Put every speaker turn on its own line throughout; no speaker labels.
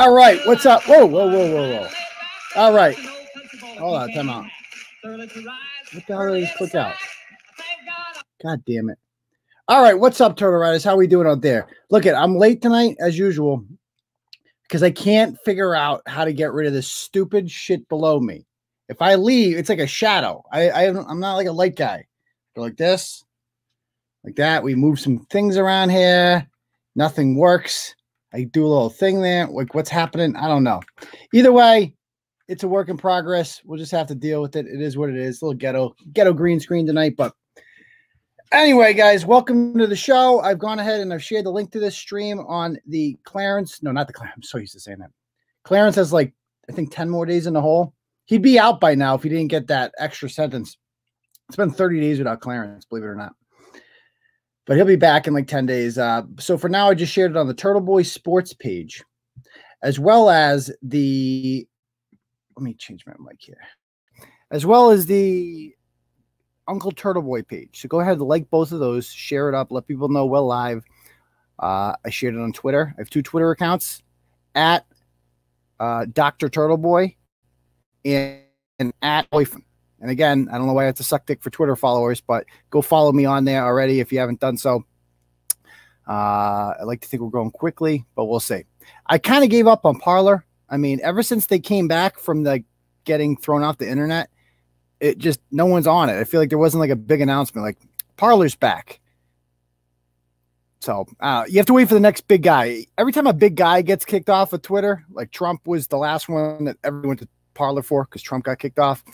All right, what's up? Whoa, whoa, whoa, whoa, whoa. All right. Hold on, time out. What the hell did he click out? God damn it. All right, what's up, Turtle Riders? How we doing out there? Look at I'm late tonight as usual because I can't figure out how to get rid of this stupid shit below me. If I leave, it's like a shadow. I, I I'm not like a light guy. Go like this, like that. We move some things around here. Nothing works. I do a little thing there. Like what's happening? I don't know. Either way, it's a work in progress. We'll just have to deal with it. It is what it is. A little ghetto, ghetto green screen tonight. But anyway, guys, welcome to the show. I've gone ahead and I've shared the link to this stream on the Clarence. No, not the Clarence. I'm so used to saying that. Clarence has like, I think 10 more days in the hole. He'd be out by now if he didn't get that extra sentence. It's been 30 days without Clarence, believe it or not. But he'll be back in like 10 days. Uh, so for now, I just shared it on the Turtle Boy Sports page, as well as the let me change my mic here, as well as the Uncle Turtle Boy page. So go ahead and like both of those, share it up, let people know we're live. Uh, I shared it on Twitter. I have two Twitter accounts at uh, Dr. Turtle Boy and, and at Boyfriend. And again, I don't know why I have to suck dick for Twitter followers, but go follow me on there already if you haven't done so. Uh, I like to think we're going quickly, but we'll see. I kind of gave up on Parler. I mean, ever since they came back from the getting thrown off the internet, it just no one's on it. I feel like there wasn't like a big announcement like Parler's back. So uh, you have to wait for the next big guy. Every time a big guy gets kicked off of Twitter, like Trump was the last one that everyone went to Parler for because Trump got kicked off.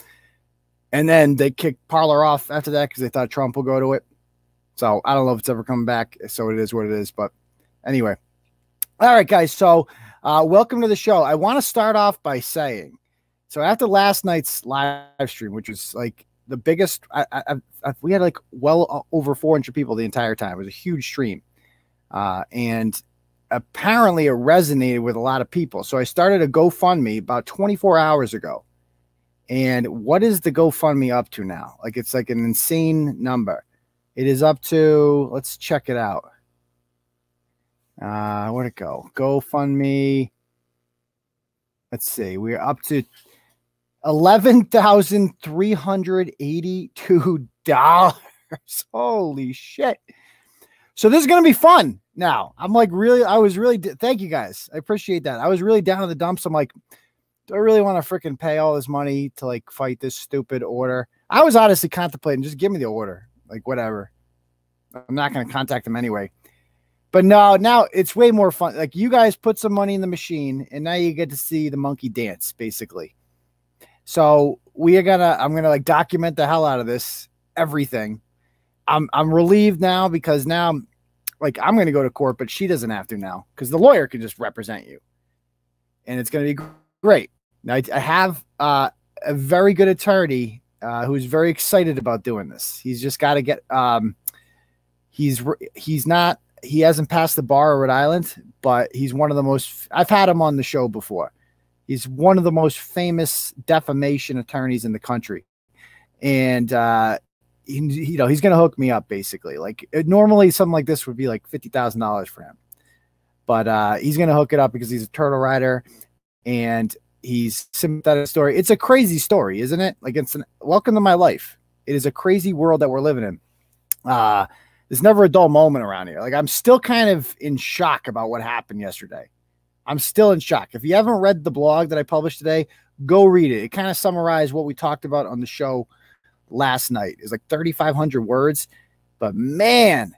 And then they kicked Parler off after that because they thought Trump will go to it. So I don't know if it's ever coming back. So it is what it is. But anyway. All right, guys. So uh, welcome to the show. I want to start off by saying so after last night's live stream, which was like the biggest, I, I, I, we had like well over 400 people the entire time. It was a huge stream. Uh, and apparently it resonated with a lot of people. So I started a GoFundMe about 24 hours ago and what is the GoFundMe up to now? Like it's like an insane number. It is up to, let's check it out. Uh, where'd it go? GoFundMe. Let's see. We're up to eleven thousand three hundred eighty-two dollars. Holy shit! So this is gonna be fun. Now I'm like really. I was really. Thank you guys. I appreciate that. I was really down in the dumps. I'm like, do I really want to freaking pay all this money to like fight this stupid order? I was honestly contemplating just give me the order, like whatever. I'm not going to contact them anyway. But no, now it's way more fun. Like you guys put some money in the machine, and now you get to see the monkey dance, basically. So we are gonna, I'm gonna like document the hell out of this, everything. I'm I'm relieved now because now, like I'm gonna go to court, but she doesn't have to now because the lawyer can just represent you, and it's gonna be great. Now, I, have uh, a very good attorney uh, who's very excited about doing this. He's just got to get. Um, he's he's not. He hasn't passed the bar of Rhode Island, but he's one of the most. I've had him on the show before. He's one of the most famous defamation attorneys in the country, and uh, he, you know he's going to hook me up basically. Like normally, something like this would be like fifty thousand dollars for him, but uh, he's going to hook it up because he's a turtle rider, and he's sympathetic story. It's a crazy story, isn't it? Like it's an welcome to my life. It is a crazy world that we're living in. Uh there's never a dull moment around here. Like I'm still kind of in shock about what happened yesterday. I'm still in shock. If you haven't read the blog that I published today, go read it. It kind of summarized what we talked about on the show last night. It's like 3,500 words, but man,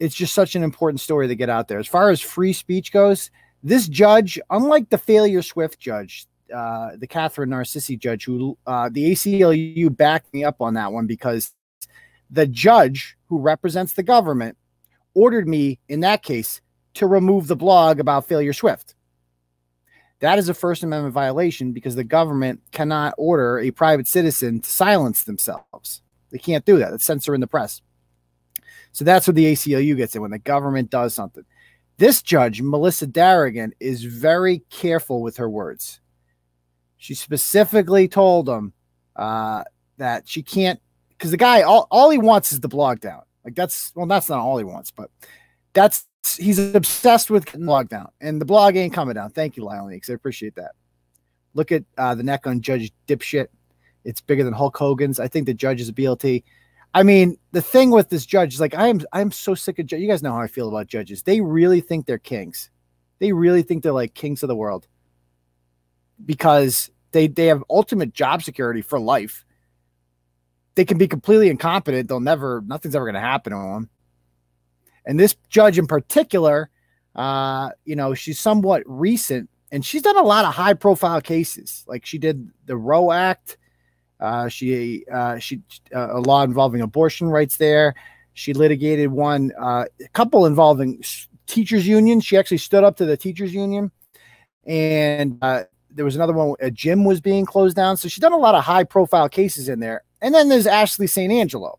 it's just such an important story to get out there. As far as free speech goes, this judge, unlike the failure Swift judge, uh, the Catherine Narcissi judge, who uh, the ACLU backed me up on that one because the judge who represents the government ordered me in that case to remove the blog about failure Swift. That is a First Amendment violation because the government cannot order a private citizen to silence themselves. They can't do that. It's censoring the press. So that's what the ACLU gets in when the government does something. This judge, Melissa Darigan, is very careful with her words. She specifically told him uh, that she can't, because the guy, all, all he wants is the blog down. Like that's, well, that's not all he wants, but that's he's obsessed with the blog down, and the blog ain't coming down. Thank you, Lionel because I appreciate that. Look at uh, the neck on Judge Dipshit. It's bigger than Hulk Hogan's. I think the judge is a BLT. I mean, the thing with this judge is like I am I am so sick of You guys know how I feel about judges. They really think they're kings. They really think they're like kings of the world because they they have ultimate job security for life. They can be completely incompetent. They'll never nothing's ever going to happen to them. And this judge in particular, uh, you know, she's somewhat recent and she's done a lot of high profile cases. Like she did the Roe Act. Uh, she uh, she uh, a law involving abortion rights there. She litigated one uh, a couple involving teachers union. She actually stood up to the teachers union, and uh, there was another one. A gym was being closed down. So she's done a lot of high profile cases in there. And then there's Ashley St. Angelo.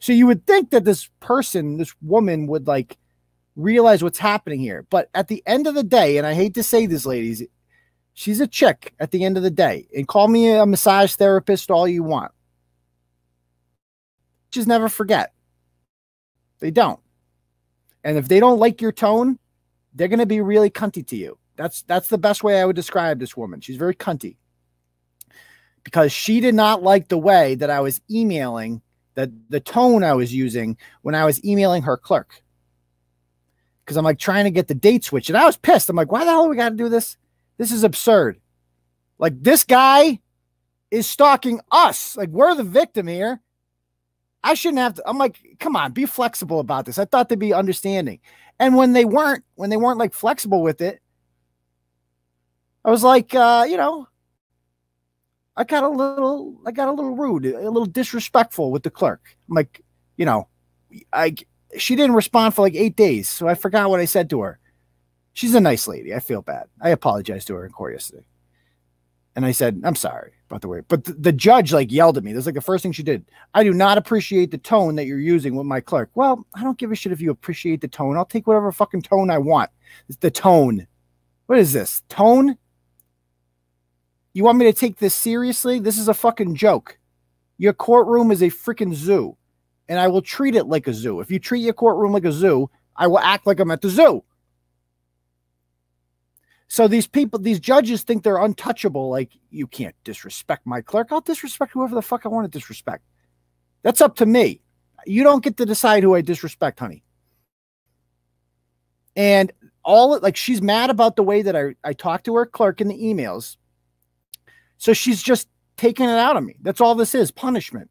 So you would think that this person, this woman, would like realize what's happening here. But at the end of the day, and I hate to say this, ladies, she's a chick at the end of the day. And call me a massage therapist all you want. Just never forget. They don't. And if they don't like your tone, they're going to be really cunty to you. That's that's the best way I would describe this woman. She's very cunty. Because she did not like the way that I was emailing the the tone I was using when I was emailing her clerk. Because I'm like trying to get the date switch. And I was pissed. I'm like, why the hell do we got to do this? This is absurd. Like this guy is stalking us. Like we're the victim here. I shouldn't have to. I'm like, come on, be flexible about this. I thought they'd be understanding. And when they weren't, when they weren't like flexible with it, I was like, uh, you know, I got a little, I got a little rude, a little disrespectful with the clerk. I'm like, you know, I she didn't respond for like eight days, so I forgot what I said to her. She's a nice lady. I feel bad. I apologized to her in court yesterday, and I said, I'm sorry about the way. But the, the judge like yelled at me. That's like the first thing she did. I do not appreciate the tone that you're using with my clerk. Well, I don't give a shit if you appreciate the tone. I'll take whatever fucking tone I want. It's the tone. What is this tone? You want me to take this seriously? This is a fucking joke. Your courtroom is a freaking zoo, and I will treat it like a zoo. If you treat your courtroom like a zoo, I will act like I'm at the zoo. So these people, these judges think they're untouchable. Like, you can't disrespect my clerk. I'll disrespect whoever the fuck I want to disrespect. That's up to me. You don't get to decide who I disrespect, honey. And all like she's mad about the way that I, I talked to her clerk in the emails so she's just taking it out of me. That's all this is punishment.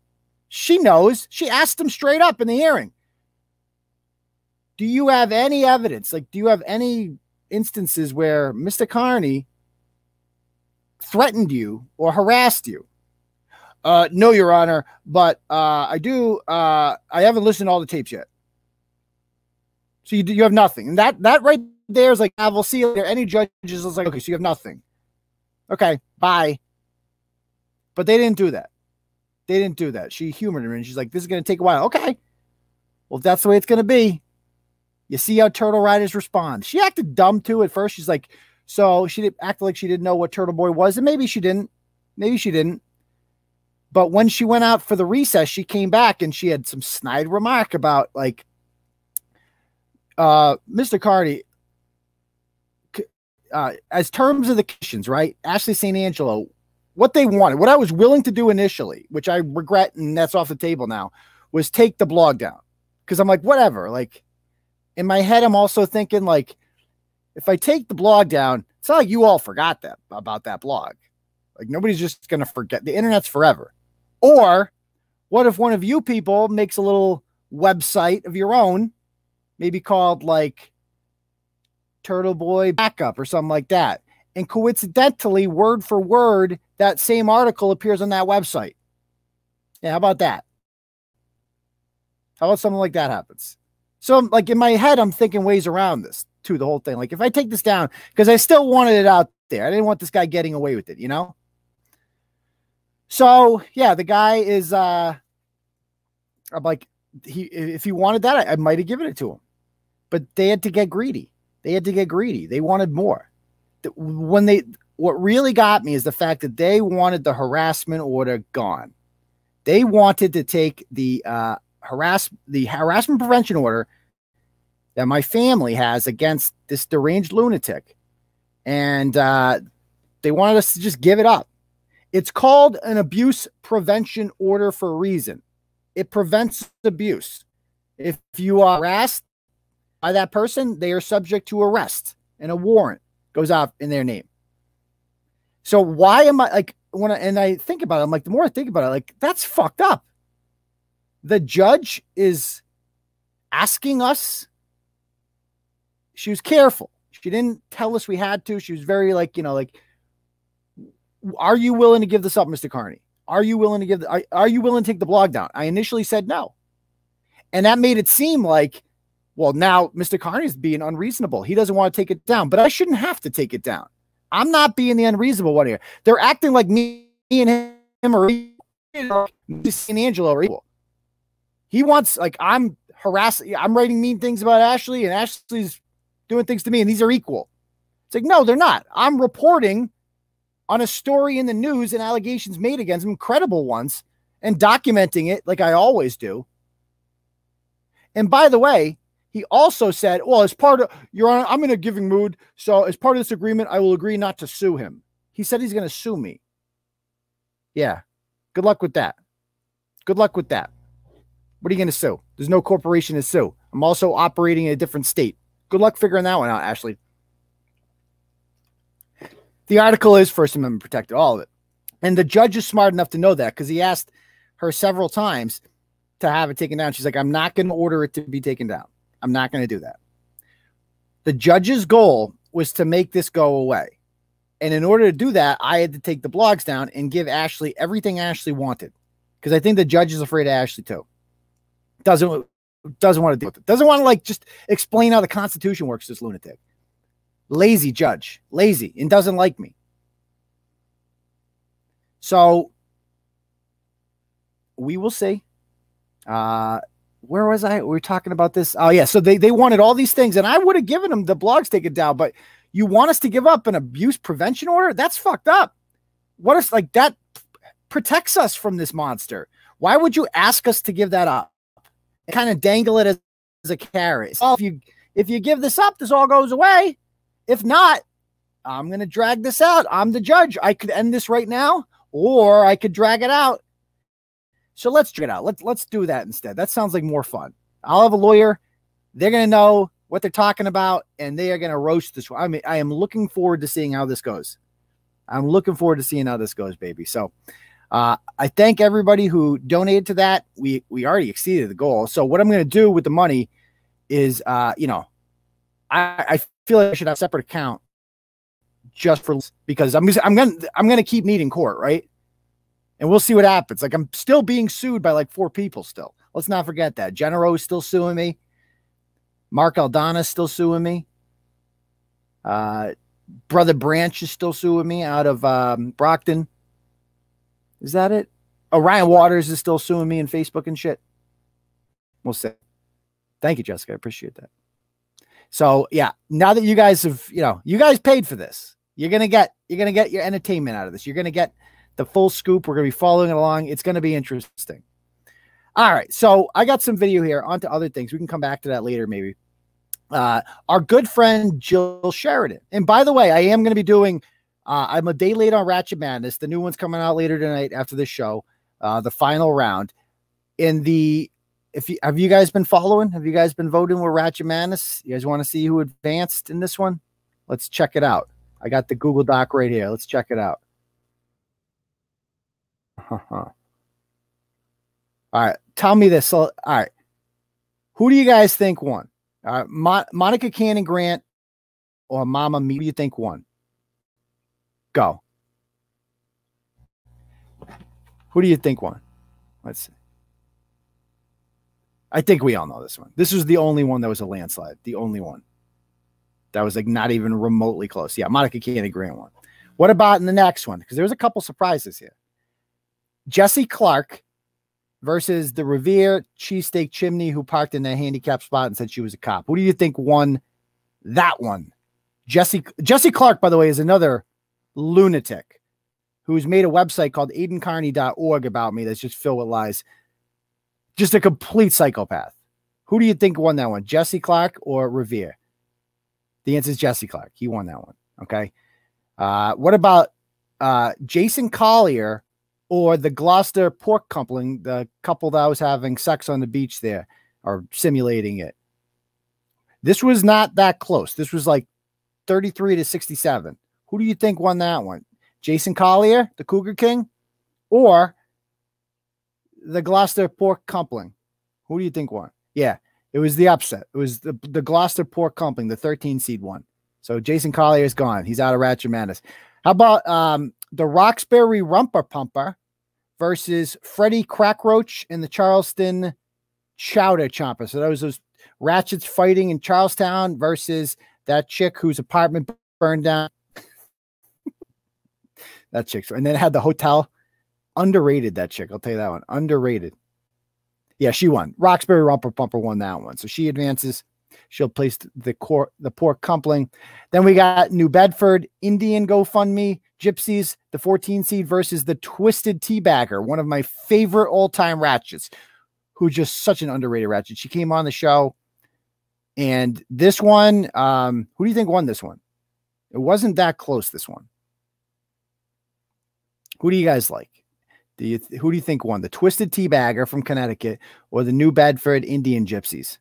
She knows. She asked him straight up in the hearing. Do you have any evidence? Like, do you have any instances where Mr. Kearney threatened you or harassed you? Uh, no, Your Honor, but uh, I do. Uh, I haven't listened to all the tapes yet. So you, you have nothing, and that that right there is like, I will see you. Any judges is like, okay, so you have nothing. Okay, bye. But they didn't do that. They didn't do that. She humored her and she's like, this is going to take a while. Okay. Well, if that's the way it's going to be, you see how Turtle Riders respond. She acted dumb too at first. She's like, so she acted like she didn't know what Turtle Boy was. And maybe she didn't. Maybe she didn't. But when she went out for the recess, she came back and she had some snide remark about like, uh, Mr. Kearney, uh, as terms of the conditions, right? Ashley St. Angelo what they wanted, what I was willing to do initially, which I regret and that's off the table now, was take the blog down. Cause I'm like, whatever. Like in my head, I'm also thinking, like, if I take the blog down, it's not like you all forgot that about that blog. Like nobody's just gonna forget. The internet's forever. Or what if one of you people makes a little website of your own, maybe called like Turtle Boy Backup or something like that? And coincidentally, word for word, that same article appears on that website. Yeah, how about that? How about something like that happens? So, I'm like in my head, I'm thinking ways around this too. The whole thing. Like, if I take this down, because I still wanted it out there, I didn't want this guy getting away with it. You know. So yeah, the guy is. uh I'm like, he if he wanted that, I, I might have given it to him, but they had to get greedy. They had to get greedy. They wanted more. When they what really got me is the fact that they wanted the harassment order gone. They wanted to take the uh, harass the harassment prevention order that my family has against this deranged lunatic. And uh, they wanted us to just give it up. It's called an abuse prevention order for a reason. It prevents abuse. If you are harassed by that person, they are subject to arrest and a warrant goes out in their name. So why am I like when I, and I think about it, I'm like, the more I think about it, like that's fucked up. The judge is asking us. She was careful. She didn't tell us we had to. She was very like, you know, like, are you willing to give this up, Mr. Kearney? Are you willing to give the, are, are you willing to take the blog down? I initially said no. And that made it seem like, well, now Mr. Kearney's being unreasonable. He doesn't want to take it down, but I shouldn't have to take it down. I'm not being the unreasonable one here. They're acting like me and him are equal. and Angelo are equal. He wants like I'm harassing. I'm writing mean things about Ashley, and Ashley's doing things to me, and these are equal. It's like no, they're not. I'm reporting on a story in the news and allegations made against him, credible ones, and documenting it like I always do. And by the way, he also said, well, as part of your honor, I'm in a giving mood. So as part of this agreement, I will agree not to sue him. He said he's going to sue me. Yeah. Good luck with that. Good luck with that. What are you going to sue? There's no corporation to sue. I'm also operating in a different state. Good luck figuring that one out, Ashley. The article is First Amendment protected, all of it. And the judge is smart enough to know that because he asked her several times to have it taken down. She's like, I'm not going to order it to be taken down. I'm not going to do that. The judge's goal was to make this go away. And in order to do that, I had to take the blogs down and give Ashley everything Ashley wanted. Because I think the judge is afraid of Ashley too. Doesn't doesn't want to deal with it. Doesn't want to like just explain how the Constitution works, this lunatic. Lazy judge, lazy, and doesn't like me. So we will see. Uh where was I? We were talking about this. Oh yeah, so they they wanted all these things, and I would have given them the blogs taken down, but you want us to give up an abuse prevention order? That's fucked up. What is like that protects us from this monster? Why would you ask us to give that up? Kind of dangle it as, as a carrot. So if you if you give this up, this all goes away. If not, I'm gonna drag this out. I'm the judge. I could end this right now, or I could drag it out so let's drag it out. Let's let's do that instead. That sounds like more fun. I'll have a lawyer. They're gonna know what they're talking about, and they are gonna roast this. I mean, I am looking forward to seeing how this goes. I'm looking forward to seeing how this goes, baby. So uh, I thank everybody who donated to that. We we already exceeded the goal. So what I'm gonna do with the money is uh, you know, I, I feel like I should have a separate account just for because I'm I'm gonna I'm gonna keep needing court, right? and we'll see what happens. Like I'm still being sued by like four people still. Let's not forget that. Genero is still suing me. Mark Aldana is still suing me. Uh, Brother Branch is still suing me out of um, Brockton. Is that it? Oh, Ryan Waters is still suing me and Facebook and shit. We'll see. Thank you, Jessica. I appreciate that. So yeah, now that you guys have, you know, you guys paid for this, you're gonna get you're gonna get your entertainment out of this. You're gonna get the full scoop. We're to be following it along. It's to be interesting. All right. So I got some video here on to other things. We can come back to that later, maybe. Uh, our good friend Jill Sheridan. And by the way, I am going to be doing, uh, I'm a day late on Ratchet Madness. The new one's coming out later tonight after the show, uh, the final round. In the, if you have you guys been following? Have you guys been voting with Ratchet Madness? You guys want to see who advanced in this one? Let's check it out. I got the Google Doc right here. Let's check it out. All right. Tell me this. all right. Who do you guys think won? Uh, Mo- Monica Cannon Grant or Mama Me? Who do you think won? Go. Who do you think won? Let's see. I think we all know this one. This was the only one that was a landslide. The only one. That was like not even remotely close. Yeah, Monica Cannon Grant won. What about in the next one? Because there was a couple surprises here. Jesse Clark versus the Revere cheesesteak chimney who parked in a handicap spot and said she was a cop. Who do you think won that one? Jesse Jesse Clark, by the way, is another lunatic who's made a website called aidencarney.org about me that's just filled with lies. Just a complete psychopath. Who do you think won that one? Jesse Clark or Revere? The answer is Jesse Clark. He won that one. Okay. Uh, what about uh, Jason Collier or the Gloucester pork coupling, the couple that was having sex on the beach there or simulating it? This was not that close. This was like 33 to 67. Who do you think won that one? Jason Collier, the Cougar King, or the Gloucester pork coupling? Who do you think won? Yeah, it was the upset. It was the, the Gloucester pork coupling, the 13 seed one. So Jason Collier is gone. He's out of Ratchet Madness. How about um, the Roxbury Rumper Pumper versus Freddie Crackroach and the Charlestown Chowder Chomper? So was those Ratchets fighting in Charlestown versus that chick whose apartment burned down. That chick. And then had the hotel. Underrated, that chick. I'll tell you that one. Underrated. Yeah, she won. Roxbury Rumper Pumper won that one. So she advances. She'll place the core the poor coupling. Then we got New Bedford Indian GoFundMe Gypsies, the 14 seed versus the Twisted Teabagger, one of my favorite all time ratchets, who just such an underrated ratchet. She came on the show, and this one, um, who do you think won this one? It wasn't that close. This one. Who do you guys like? Do you who do you think won? The Twisted Teabagger from Connecticut or the New Bedford Indian Gypsies?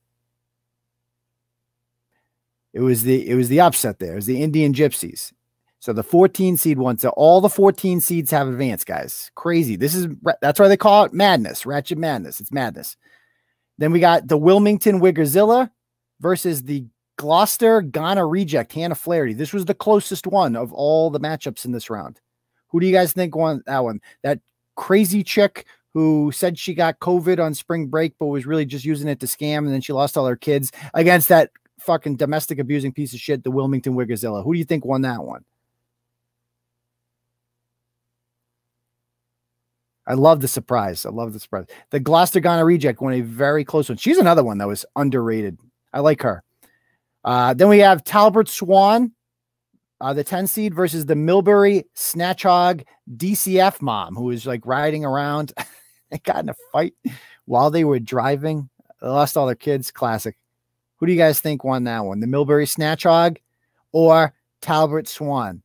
It was the it was the upset there. It was the Indian Gypsies. So the 14 seed one. So all the 14 seeds have advanced, guys. Crazy. This is that's why they call it madness, ratchet madness. It's madness. Then we got the Wilmington Wiggerzilla versus the Gloucester Ghana Reject Hannah Flaherty. This was the closest one of all the matchups in this round. Who do you guys think won that one? That crazy chick who said she got COVID on spring break, but was really just using it to scam, and then she lost all her kids against that fucking domestic abusing piece of shit, the Wilmington Wiggerzilla. Who do you think won that one? I love the surprise. I love the surprise. The Gloucester Ghana reject won a very close one. She's another one that was underrated. I like her. Uh, then we have Talbert Swan uh, the 10 seed versus the Millbury Snatch Hog DCF mom, who was like riding around and got in a fight while they were driving. They lost all their kids. Classic. Who do you guys think won that one? The Millbury Snatch Hog or Talbert Swan?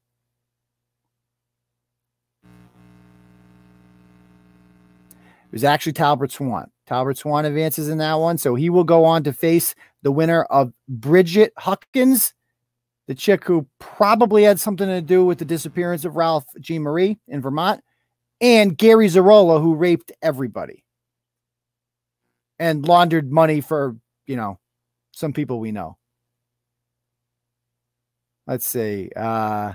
It was actually Talbert Swan. Talbert Swan advances in that one. So he will go on to face the winner of Bridget Huckins the chick who probably had something to do with the disappearance of Ralph G. Marie in Vermont, and Gary Zarola, who raped everybody and laundered money for, you know, some people we know. Let's see. Uh,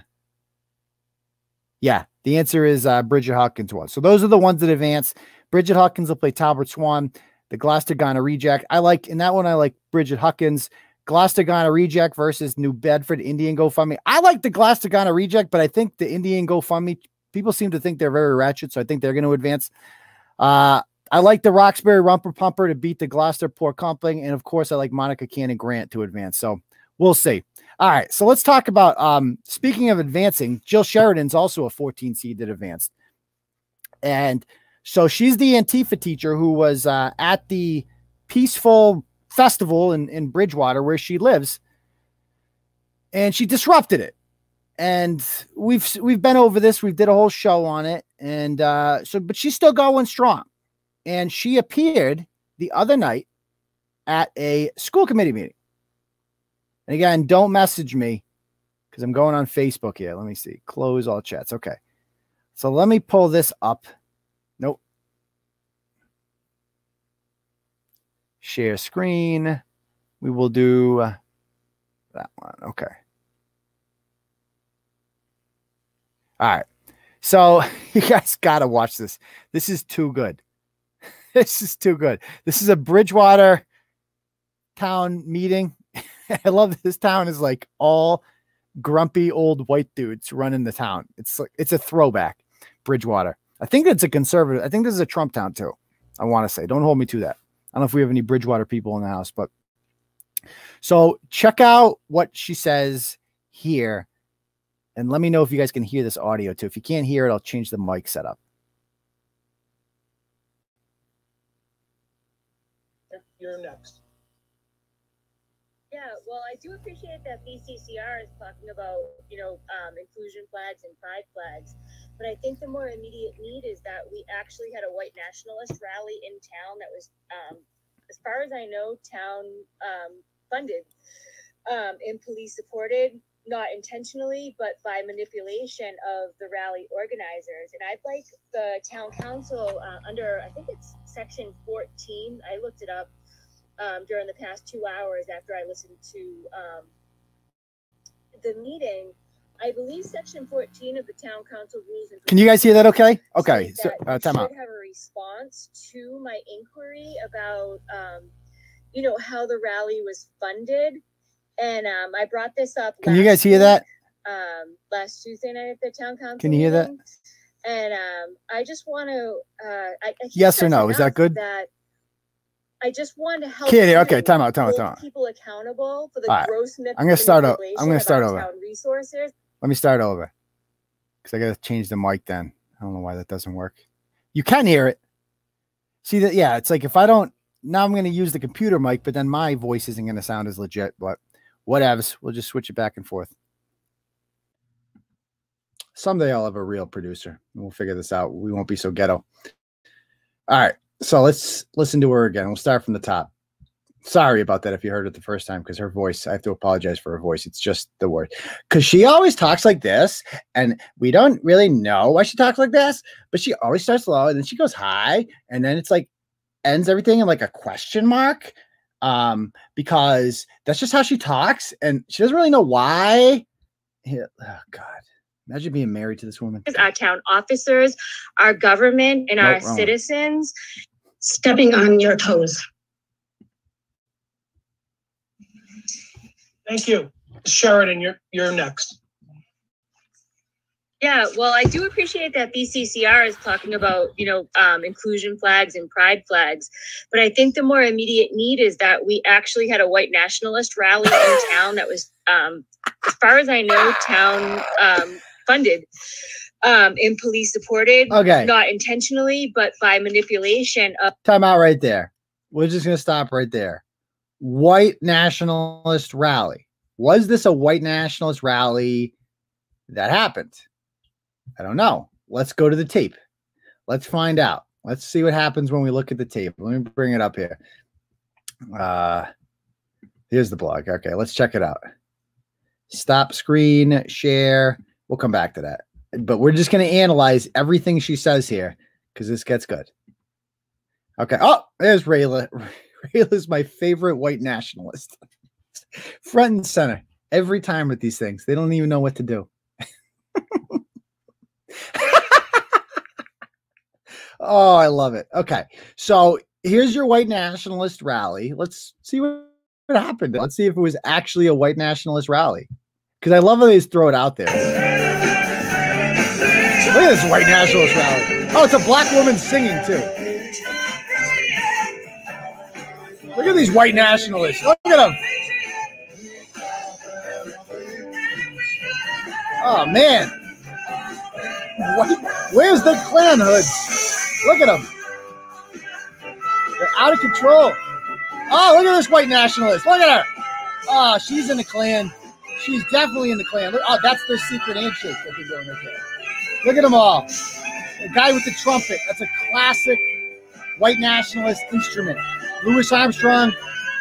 yeah, the answer is uh, Bridget Hawkins was. So those are the ones that advance. Bridget Hawkins will play Talbert Swan, the Gloucester Ghana reject. I like in that one. I like Bridget Hawkins. Gloucester Ghana Reject versus New Bedford Indian GoFundMe. I like the Gloucester Ghana Reject, but I think the Indian GoFundMe people seem to think they're very ratchet, so I think they're going to advance. Uh, I like the Roxbury Rumper Pumper to beat the Gloucester Pork Coupling, and of course, I like Monica Cannon Grant to advance. So we'll see. All right, so let's talk about. Um, speaking of advancing, Jill Sheridan's also a 14 seed that advanced, and so she's the Antifa teacher who was uh, at the peaceful festival in, in Bridgewater where she lives. And she disrupted it. And we've we've been over this. We did a whole show on it. And uh, so, but she's still going strong. And she appeared the other night at a school committee meeting. And again, don't message me because I'm going on Facebook here. Let me see. Close all chats. Okay. So let me pull this up. Nope. Share screen. We will do uh, that one. Okay. All right. So you guys got to watch this. This is too good. This is too good. This is a Bridgewater town meeting. I love this town is like all grumpy old white dudes running the town. It's like it's a throwback. Bridgewater. I think it's a conservative. I think this is a Trump town too. I want to say. Don't hold me to that. I don't know if we have any Bridgewater people in the house, but so check out what she says here. And let me know if you guys can hear this audio too. If you can't hear it, I'll change the mic setup.
You're next. Well, I do appreciate that BCCR is talking about, you know, um, inclusion flags and pride flags. But I think the more immediate need is that we actually had a white nationalist rally in town that was, um, as far as I know, town um, funded um, and police supported, not intentionally, but by manipulation of the rally organizers. And I'd like the town council uh, under, I think it's section 14, I looked it up um, during the past two hours after I listened to um, the meeting. I believe section 14 of the town council rules. and
Can you guys hear that okay? Okay, so uh, time out.
have a response to my inquiry about, um, you know, how the rally was funded. And um, I brought this up.
Can you guys hear
week,
that?
Um, last Tuesday night at the town council.
Can you hear that?
And um, I just want to. Uh, I, I
Yes or no? Is that good?
That I just want to help.
Can't. Okay, time out, time out, time out.
People accountable for the
right,
gross.
I'm gonna start over. I'm gonna start over.
Resources.
Let me start over because I got to change the mic then. I don't know why that doesn't work. You can hear it. See that? Yeah, it's like if I don't, now I'm going to use the computer mic, but then my voice isn't going to sound as legit, but whatevs. We'll just switch it back and forth. Someday I'll have a real producer and we'll figure this out. We won't be so ghetto. All right. So let's listen to her again. We'll start from the top. Sorry about that if you heard it the first time because her voice, I have to apologize for her voice. It's just the word. Because she always talks like this, and we don't really know why she talks like this, but she always starts low and then she goes high, and then it's like ends everything in like a question mark. Um, because that's just how she talks, and she doesn't really know why. Oh God. Imagine being married to this woman.
our town officers, our government, and our
wrong
citizens.
stepping on your toes.
Thank you. Sheridan, you're, you're next.
Yeah, well, I do appreciate that BCCR is talking about, you know, um, inclusion flags and pride flags. But I think the more immediate need is that we actually had a white nationalist rally in town that was, um, as far as I know, town um, funded um, and police supported,
Okay.
not intentionally, but by manipulation of
Time out right there. We're just going to stop right there. White nationalist rally. Was this a white nationalist rally that happened? I don't know. Let's go to the tape. Let's find out. Let's see what happens when we look at the tape. Let me bring it up here. Uh, here's the blog. Okay, let's check it out. Stop screen, share. We'll come back to that. But we're just going to analyze everything she says here because this gets good. Okay. Oh, there's Rayla. Rayla's my favorite white nationalist. Front and center every time with these things. They don't even know what to do. oh, I love it. Okay. So here's your white nationalist rally. Let's see what, happened. Let's see if it was actually a white nationalist rally. Because I love how they just throw it out there. Look at this white nationalist rally. Oh, it's a black woman singing too. Look at these white nationalists. Look at them. Oh man. What? Where's the Klan hoods? Look at them. They're out of control. Oh, look at this white nationalist. Look at her. Oh, she's in the Klan. She's definitely in the Klan. Oh, that's their secret handshake that they're doing there. Look at them all. The guy with the trumpet. That's a classic white nationalist instrument. Louis Armstrong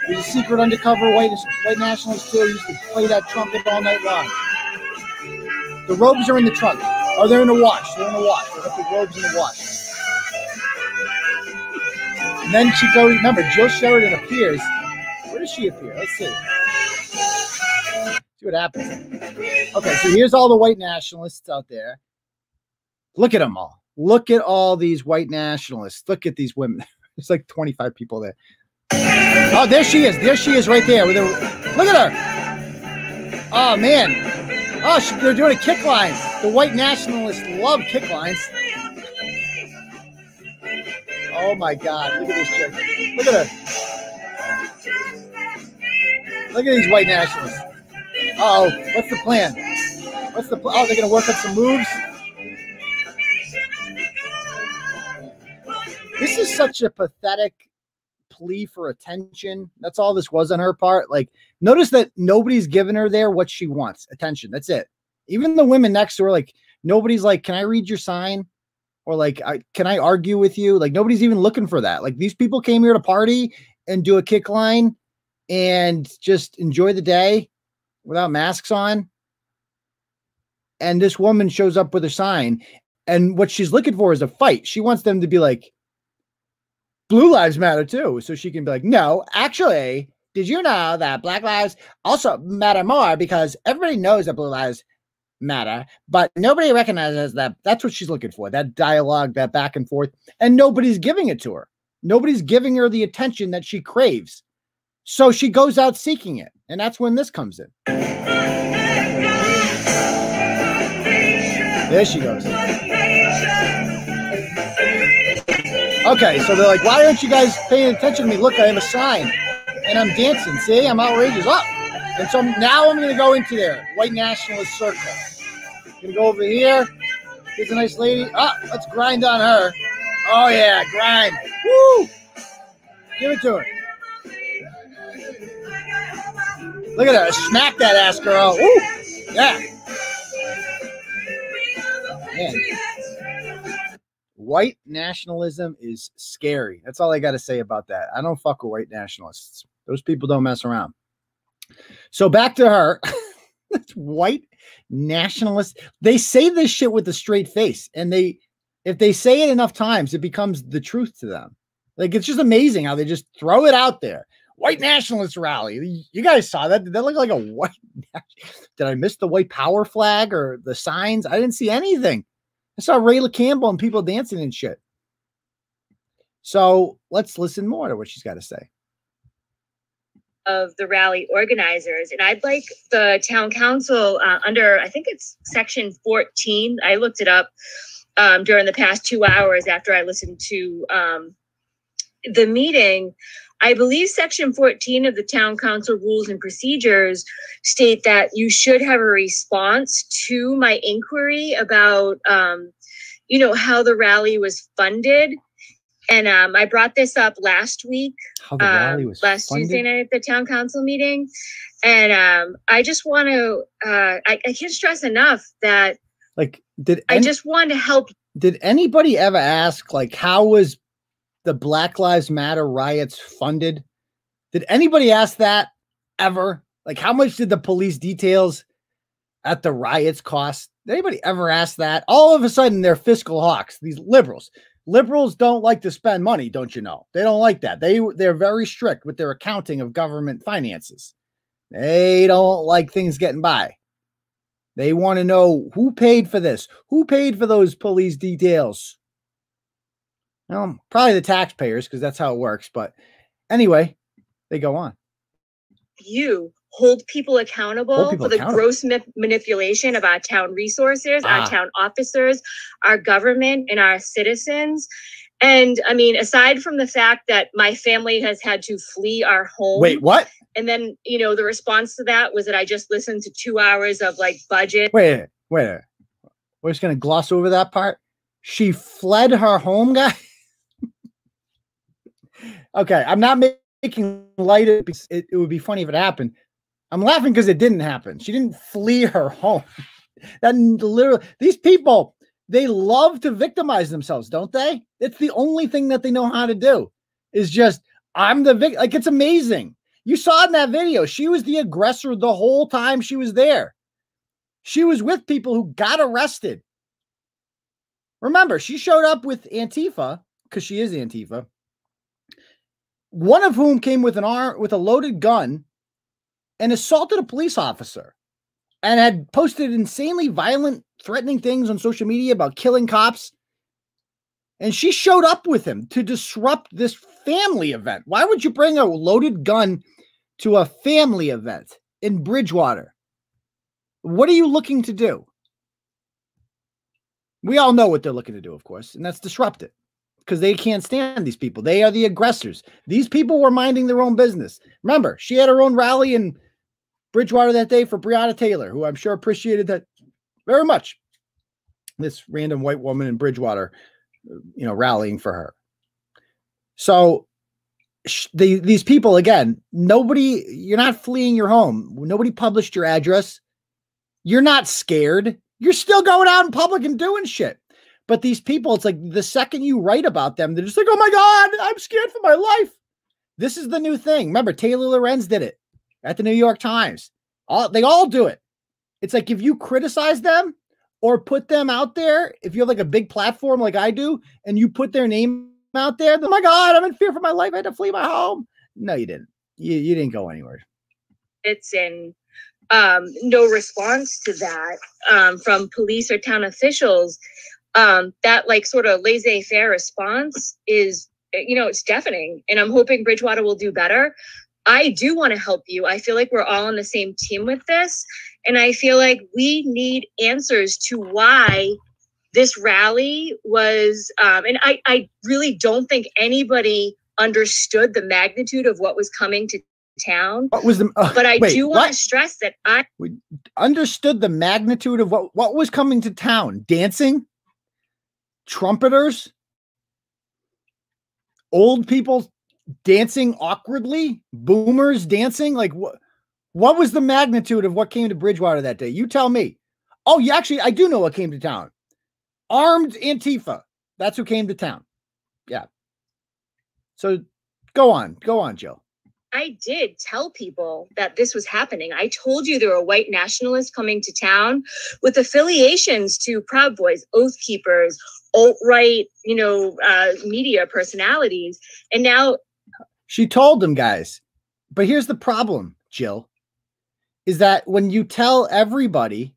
was a secret undercover white, white nationalist too. He used to play that trumpet all night long. The robes are in the trunk. Oh, they're in the wash. They're in the wash. They got the robes in the wash. And then she goes, remember, Jill Sheridan appears. Where does she appear? Let's see. See what happens. Okay, so here's all the white nationalists out there. Look at them all. Look at all these white nationalists. Look at these women. There's like 25 people there. Oh, there she is. There she is right there. With her. Look at her. Oh, man. Oh, she, they're doing a kick line. The white nationalists love kick lines. Oh, my God. Look at this chick. Look at her. Look at these white nationalists. Oh, what's the plan? What's the plan? Oh, they're going to work up some moves. This is such a pathetic plea for attention. That's all this was on her part. Like, notice that nobody's giving her there what she wants attention. That's it. Even the women next to her, like, nobody's like, Can I read your sign? Or like, I, Can I argue with you? Like, nobody's even looking for that. Like, these people came here to party and do a kick line and just enjoy the day without masks on. And this woman shows up with a sign. And what she's looking for is a fight. She wants them to be like, Blue Lives Matter too. So she can be like, no, actually, did you know that Black Lives also matter more because everybody knows that Blue Lives matter, but nobody recognizes that. That's what she's looking for that dialogue, that back and forth. And nobody's giving it to her. Nobody's giving her the attention that she craves. So she goes out seeking it. And that's when this comes in. There she goes. Okay, so they're like, why aren't you guys paying attention to me? Look, I have a sign and I'm dancing. See, I'm outrageous. Up. Oh. And so now I'm going to go into there, white nationalist circle. Gonna go over here. Here's a nice lady. Ah, oh, let's grind on her. Oh yeah, grind. Woo! Give it to her. Look at her. Smack that ass, girl. Woo! Yeah. Man. White nationalism is scary. That's all I got to say about that. I don't fuck with white nationalists. Those people don't mess around. So back to her. white nationalists. They say this shit with a straight face. And they if they say it enough times, it becomes the truth to them. Like it's just amazing how they just throw it out there. White nationalist rally. You guys saw that? Did that look like a white? Did I miss the white power flag or the signs? I didn't see anything. I saw Rayla Campbell and people dancing and shit. So let's listen more to what she's got to say.
Of the rally organizers, and I'd like the town council uh, under, I think it's section 14. I looked it up um, during the past two hours after I listened to um, the meeting. I believe section 14 of the town council rules and procedures state that you should have a response to my inquiry about, um, you know, how the rally was funded. And um, I brought this up last week,
how the rally um, was
last
funded?
Tuesday night at the town council meeting. And um, I just want to, uh, I, I can't stress enough that
like, did
any, I just want to help.
Did anybody ever ask, like, how was the Black Lives Matter riots funded? Did anybody ask that ever? Like, how much did the police details at the riots cost? Did anybody ever ask that? All of a sudden, they're fiscal hawks, these liberals. Liberals don't like to spend money, don't you know? They don't like that. They they're very strict with their accounting of government finances. They don't like things getting by. They want to know who paid for this, who paid for those police details. Well, probably the taxpayers because that's how it works. But anyway, they go on.
You hold people accountable hold people for the accountable. gross ma- manipulation of our town resources, ah. our town officers, our government, and our citizens. And I mean, aside from the fact that my family has had to flee our home.
Wait, what?
And then, you know, the response to that was that I just listened to two hours of like budget.
Wait, wait. We're just going to gloss over that part. She fled her home, guy. Okay, I'm not making light of it, it. It would be funny if it happened. I'm laughing because it didn't happen. She didn't flee her home. that literally, these people, they love to victimize themselves, don't they? It's the only thing that they know how to do. Is just I'm the victim. Like it's amazing. You saw in that video, she was the aggressor the whole time she was there. She was with people who got arrested. Remember, she showed up with Antifa because she is Antifa one of whom came with an arm with a loaded gun and assaulted a police officer and had posted insanely violent threatening things on social media about killing cops. And she showed up with him to disrupt this family event. Why would you bring a loaded gun to a family event in bridgewater? What are you looking to do? We all know what they're looking to do of course and that's disrupt it because they can't stand these people. They are the aggressors. These people were minding their own business. Remember, she had her own rally in Bridgewater that day for Breonna Taylor, who I'm sure appreciated that very much. This random white woman in Bridgewater, uh, you know, rallying for her. So the, these people again nobody you're not fleeing your home nobody published your address you're not scared you're still going out in public and doing shit but these people it's like the second you write about them they're just like oh my god i'm scared for my life this is the new thing remember taylor lorenz did it at the new york times all they all do it it's like if you criticize them or put them out there if you have like a big platform like i do and you put their name out there. Oh my God, I'm in fear for my life. I had to flee my home. No, you didn't. You, you didn't go anywhere.
It's in um, no response to that um, from police or town officials. Um, that like sort of laissez-faire response is, you know, it's deafening. And I'm hoping Bridgewater will do better. I do want to help you. I feel like we're all on the same team with this. And I feel like we need answers to why this rally was, um, and I, I really don't think anybody understood the magnitude of what was coming to town.
What was the? Uh,
but I
wait,
do want to stress that I
we understood the magnitude of what what was coming to town. Dancing, trumpeters, old people dancing awkwardly, boomers dancing. Like what? What was the magnitude of what came to Bridgewater that day? You tell me. Oh, yeah, actually, I do know what came to town armed Antifa. That's who came to town. Yeah. So go on, go on, Jill.
I did tell people that this was happening. I told you there were white nationalists coming to town with affiliations to Proud Boys, Oath Keepers, alt right, you know, uh, media personalities. And now
she told them, guys. But here's the problem, Jill, is that when you tell everybody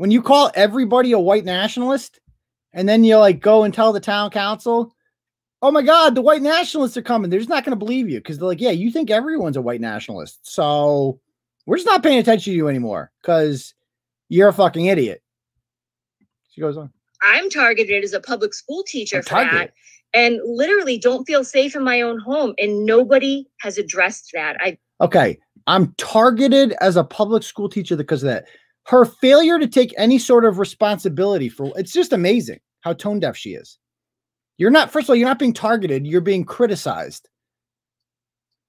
when you call everybody a white nationalist and then you like go and tell the town council, oh my God, the white nationalists are coming. They're just not going to believe you because they're like, yeah, you think everyone's a white nationalist. So we're just not paying attention to you anymore because you're a fucking idiot. She goes on.
I'm targeted as a public school teacher for that and literally don't feel safe in my own home. And nobody has addressed that. I
okay. I'm targeted as a public school teacher because of that her failure to take any sort of responsibility for it's just amazing how tone deaf she is. You're not, first of all, you're not being targeted, you're being criticized.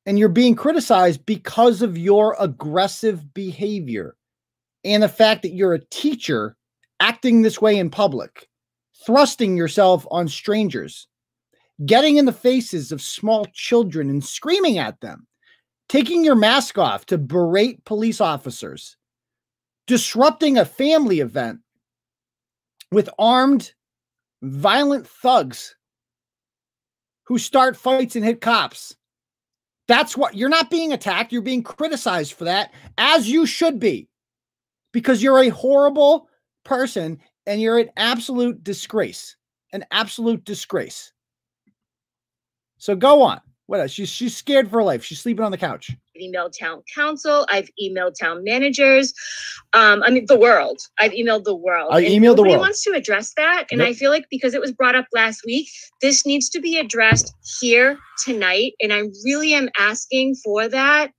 And you're being criticized because of your aggressive behavior and the fact that you're a teacher acting this way in public, thrusting yourself on strangers, getting in the faces of small children and screaming at them, taking your mask off to berate police officers disrupting a family event with armed, violent thugs who start fights and hit cops. That's what you're not being attacked. You're being criticized for that, as you should be, because you're a horrible person and you're an absolute disgrace. An absolute disgrace. So go on. What else? She's she's scared for her life. She's sleeping on the couch.
emailed town council. I've emailed town managers. Um, I mean the world. I've emailed the world.
I
and
emailed the world.
wants to address that. And I feel like because it was brought up last week, this needs to be addressed here tonight. And I really am asking for that.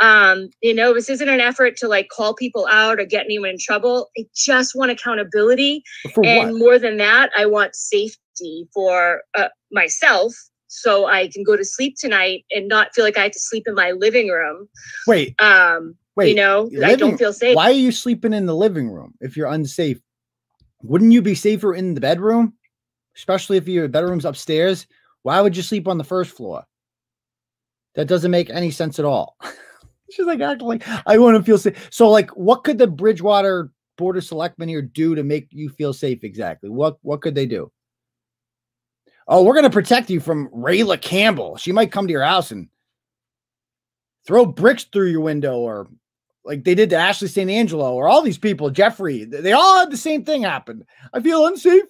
Um, you know, this isn't an effort to like call people out or get anyone in trouble. I just want accountability.
For
and more than that, I want safety for uh, myself so I can go to sleep tonight and not feel like I have to sleep in my living room.
Wait,
Um,
wait.
you know, I don't feel safe.
Why are you sleeping in the living room if you're unsafe? Wouldn't you be safer in the bedroom? Especially if your bedroom's upstairs. Why would you sleep on the first floor? That doesn't make any sense at all. She's like acting like I want to feel safe. So, like, what could the Bridgewater Board of Selectmen here do to make you feel safe exactly? What what could they do? Oh, we're gonna protect you from Rayla Campbell. She might come to your house and throw bricks through your window or like they did to Ashley St. Angelo or all these people, Jeffrey, they all had the same thing happen. I feel unsafe.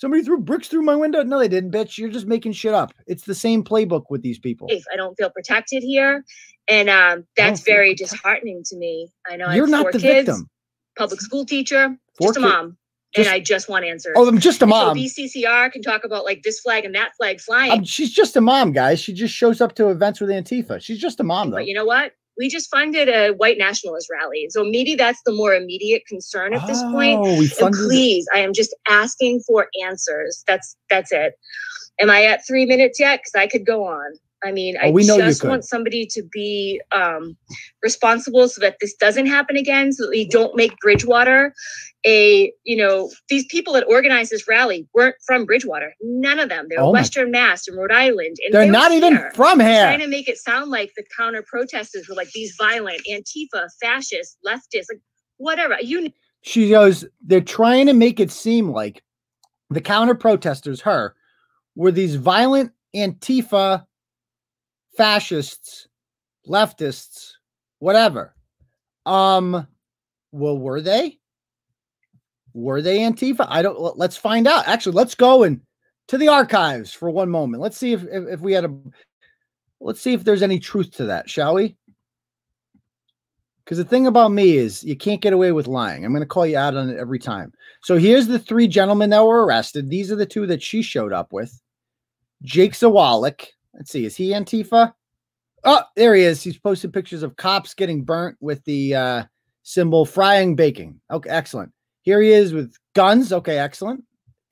Somebody threw bricks through my window. No, they didn't, bitch. You're just making shit up. It's the same playbook with these people.
I don't feel protected here. And um, that's very
protected.
disheartening to me. I know I
You're
have
not the
kids,
victim.
public school teacher,
Four
just a mom.
just-
and I just want answers.
Oh, I'm just a mom.
So BCCR can talk about like this flag and that flag flying.
Um, she's just a mom, guys. She just shows up to events with Antifa. She's just a mom, though.
But you know what? We just funded a white nationalist rally. So maybe that's the more immediate concern at this point.
Oh,
And
funded.
please, I am just asking for answers. That's that's it. Am I at three minutes yet? Because I could go on. I mean,
Oh,
I
we know
just want somebody to be um, responsible so that this doesn't happen again, so that we don't make Bridgewater a, you know, these people that organized this rally weren't from Bridgewater. None of them. They're
Oh
Western Mass and Rhode Island. And
They're
they
not even from here.
Trying to make it sound like the counter protesters were like these violent Antifa, fascist, leftist, like whatever. You
She goes, they're trying to make it seem like the counter protesters, her, were these violent Antifa fascists, leftists, whatever. Um, well, were they? Were they Antifa? I don't. let- Let's find out. Actually, let's go and to the archives for one moment. Let's see if if, if we had a. Let's see if there's any truth to that, shall we? Because the thing about me is you can't get away with lying. I'm going to call you out on it every time. So here's the three gentlemen that were arrested. These are the two that she showed up with. Jake Zawalik. Let's see, is he Antifa? Oh, there he is. He's posted pictures of cops getting burnt with the uh, symbol frying baking. Okay, excellent. Here he is with guns. Okay, excellent.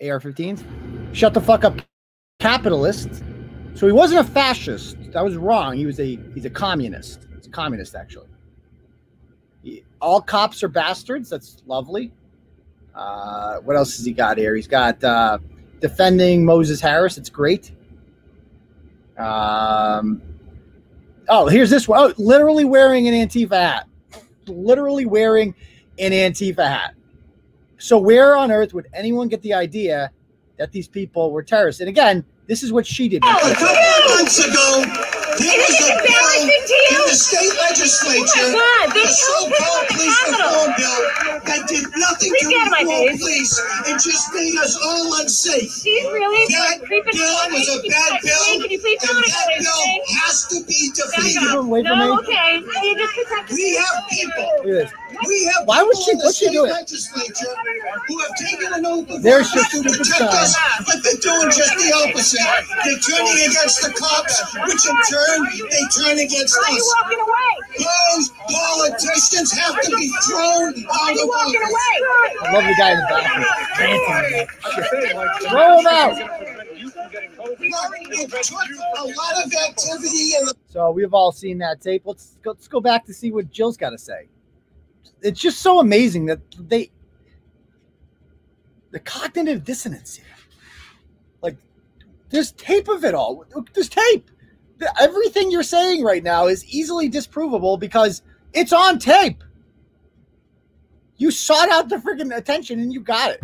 AR-15s. Shut the fuck up, capitalist. So he wasn't a fascist. I was wrong. He was a he's a communist. He's a communist actually. He- all cops are bastards. That's lovely. Uh, what else has he got here? He's got uh, defending Moses Harris. It's great. Um, oh, here's this one. Oh, literally wearing an Antifa hat. Literally wearing an Antifa hat. So where on earth would anyone get the idea that these people were terrorists? And again, this is what she did.
A couple months ago, there was a
it embarrassing to
bill in the state legislature,
Oh my God,
the so-called
in the
police reform bill, that did nothing
Please
to
get out
reform police and just made us all unsafe.
She's really
That
creeping
bill
on me.
was a
Can
bad bill,
Can
and that
what
bill
saying?
has to be defeated.
Keep him away from
no, okay. You just
We have people.
Look.
We have
Why would
people
she-
in the
what's she
state
doing?
legislature who have taken an oath of
There's
office
your
to protect us, but they're doing just the opposite. They're turning against the cops, which in turn they turn against
Why
us. Those politicians have to be thrown out of office.
I love the guy in the bathroom. Throw him out.
Lauren, It took a lot of activity
So we've all seen that tape. Let's go, let's go back to see what Jill's got to say. It's just so amazing that they the cognitive dissonance here. Like there's tape of it all. There's tape. Everything you're saying right now is easily disprovable because it's on tape. You sought out the freaking attention and you got it.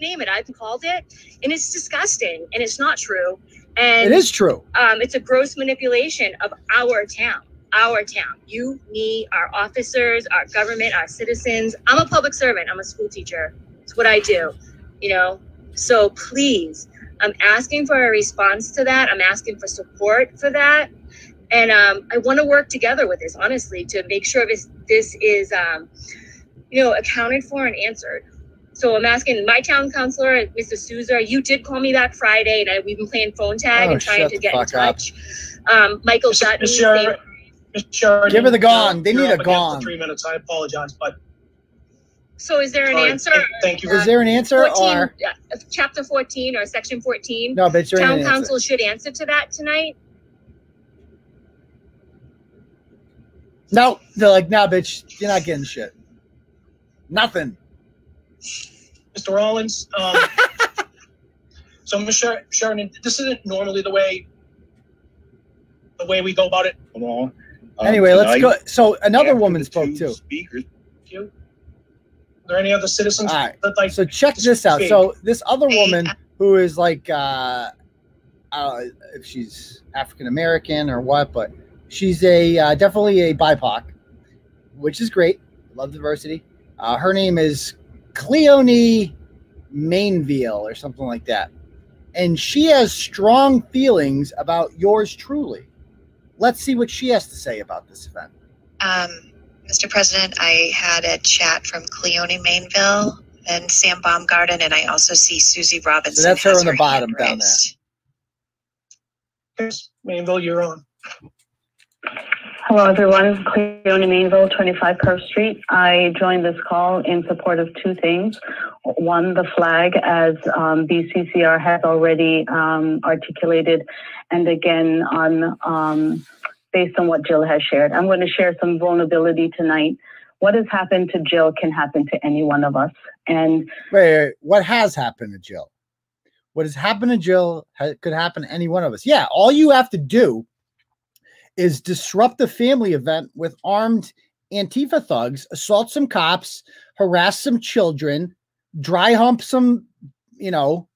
Name it. I've called it, and it's disgusting, and it's not true. And
It is true.
um, it's a gross manipulation of our town. Our town. You, me, our officers, our government, our citizens. I'm a public servant. I'm a school teacher. It's what I do. You know. So please, I'm asking for a response to that. I'm asking for support for that. And um, I want to work together with this, honestly, to make sure this this is, um, you know, accounted for and answered. So I'm asking my town councilor, Mr. Souza. You did call me back Friday, and I, we've been playing phone tag
Oh,
and trying to get in touch. Um, Michael
Mr.
Dutton.
Mr.
they-
Give her the gong. They need a
up
gong.
Three minutes. I apologize, but
So is there an
sorry.
answer?
Thank- Thank you.
Is there an answer
14,
or
uh, chapter 14 or section 14?
no? But is there
Town
an answer?
council should answer to that tonight.
No, they're like, nah, bitch, you're not getting shit. Nothing.
Mr. Rollins. Um, so, Mr. Sher- Sheridan, this isn't normally the way the way we go about it.
Hold on. Um,
Anyway, let's
tonight,
go. So another
after
woman
the
spoke
two
too.
Speakers.
You? Are there any other citizens
All right.
that like?
So check this out. So this other woman who is like, uh, I don't know if she's African American or what, but she's a uh, definitely a BIPOC, which is great. Love diversity. Uh, her name is Cleone Mainville or something like that, and she has strong feelings about yours truly. Let's see what she has to say about this event.
Um, Mr. President, I had a chat from Cleone Mainville and Sam Baumgarten, and I also see Susie Robinson.
So that's her on the bottom
hand
down there.
raised.
Mainville, you're on.
Hello, everyone. Cleone Mainville, 25 Curve Street. I joined this call in support of two things. One, the flag, as um, BCCR has already um, articulated, and again, on um, based on what Jill has shared. I'm going to share some vulnerability tonight. What has happened to Jill can happen to any one of us. And
Wait, wait, what has happened to Jill? What has happened to Jill ha- could happen to any one of us. Yeah, all you have to do is disrupt the family event with armed Antifa thugs, assault some cops, harass some children, dry hump some, you know,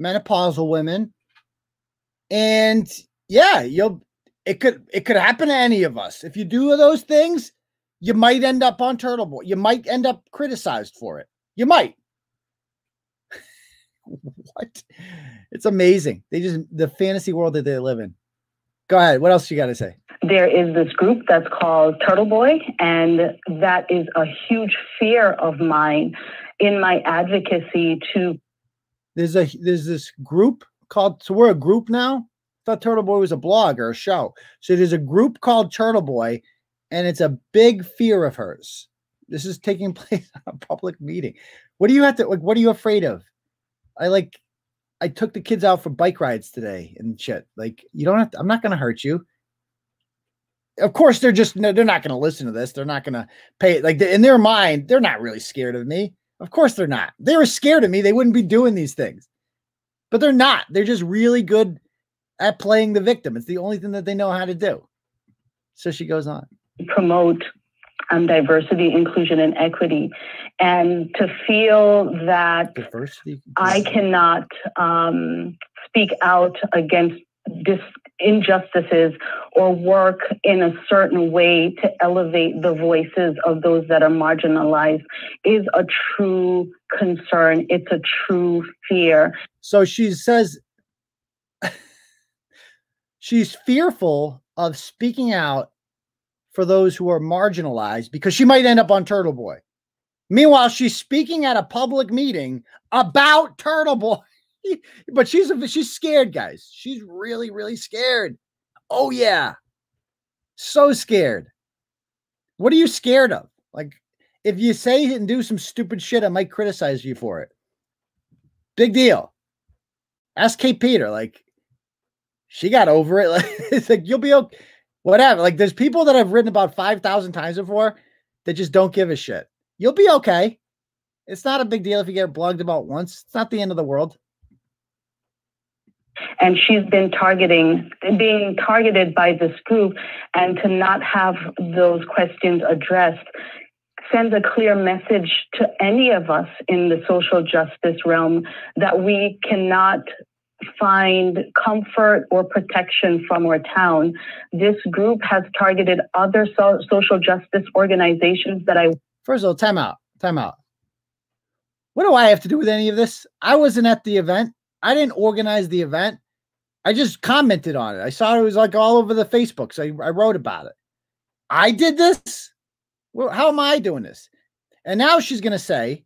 menopausal women. And yeah, you'll it could it could happen to any of us. If you do those things, you might end up on Turtle Boy. You might end up criticized for it. You might. what? It's amazing. They just the fantasy world that they live in. Go ahead. What else you got to say?
there is this group that's called Turtle Boy, and that is a huge fear of mine in my advocacy to
There's a there's this group called so we're a group now. Thought Turtle Boy was a blog or a show. So there's a group called Turtle Boy, and it's a big fear of hers. This is taking place at a public meeting. What do you have to like? What are you afraid of? I like. I took the kids out for bike rides today and shit. Like you don't have to. I'm not gonna hurt you. Of course, they're just no, they're not gonna listen to this. They're not gonna pay. it. Like in their mind, they're not really scared of me. Of course, they're not. They were scared of me. They wouldn't be doing these things. But they're not. They're just really good at playing the victim. It's the only thing that they know how to do. So she goes on.
promote um, diversity, inclusion, and equity, and to feel that
Diversity.
I cannot um, speak out against dis- injustices or work in a certain way to elevate the voices of those that are marginalized is a true concern. It's a true fear.
So she says she's fearful of speaking out for those who are marginalized because she might end up on Turtle Boy. Meanwhile, she's speaking at a public meeting about Turtle Boy. but she's she's scared, guys. She's really, really scared. Oh yeah. So scared. What are you scared of? Like, if you say and do some stupid shit, I might criticize you for it. Big deal. Ask Kate Peter. Like, she got over it. Like, it's like you'll be okay. Whatever. Like, there's people that I've written about five thousand times before that just don't give a shit. You'll be okay. It's not a big deal if you get blogged about once. It's not the end of the world.
and she's been targeting being targeted by this group and to not have those questions addressed sends a clear message to any of us in the social justice realm that we cannot find comfort or protection from our town. This group has targeted other so- social justice organizations that I
First of all, time out. Time out. What do I have to do with any of this? I wasn't at the event. I didn't organize the event. I just commented on it. I saw it was like all over the Facebook. So I, I wrote about it. I did this. Well, how am I doing this? And now she's going to say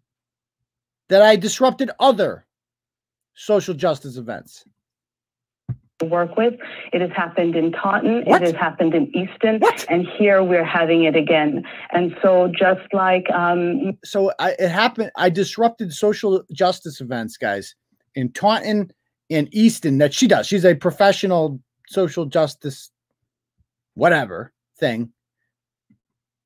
that I disrupted other social justice events.
work with. It has happened in Taunton,
What?
it has happened in Easton,
What?
and here we're having it again. And so just like um,
so I, it happened. I disrupted social justice events, guys, in Taunton and Easton. That she does. She's a professional social justice, whatever thing.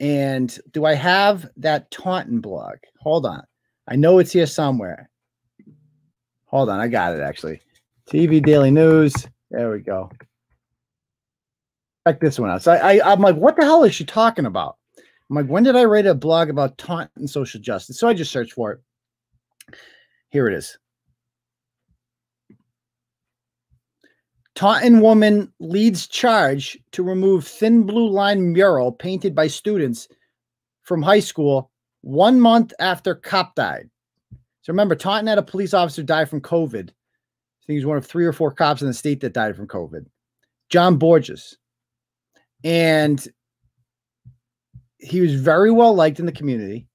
And do I have that Taunton blog? Hold on. I know it's here somewhere. Hold on. I got it actually. TB Daily News. There we go. Check this one out. So I, I I'm like, what the hell is she talking about? I'm like, when did I write a blog about Taunton social justice? So I just searched for it. Here it is. Taunton woman leads charge to remove thin blue line mural painted by students from high school one month after cop died. So remember, Taunton had a police officer die from COVID. I think he's one of three or four cops in the state that died from COVID. John Borges. And he was very well liked in the community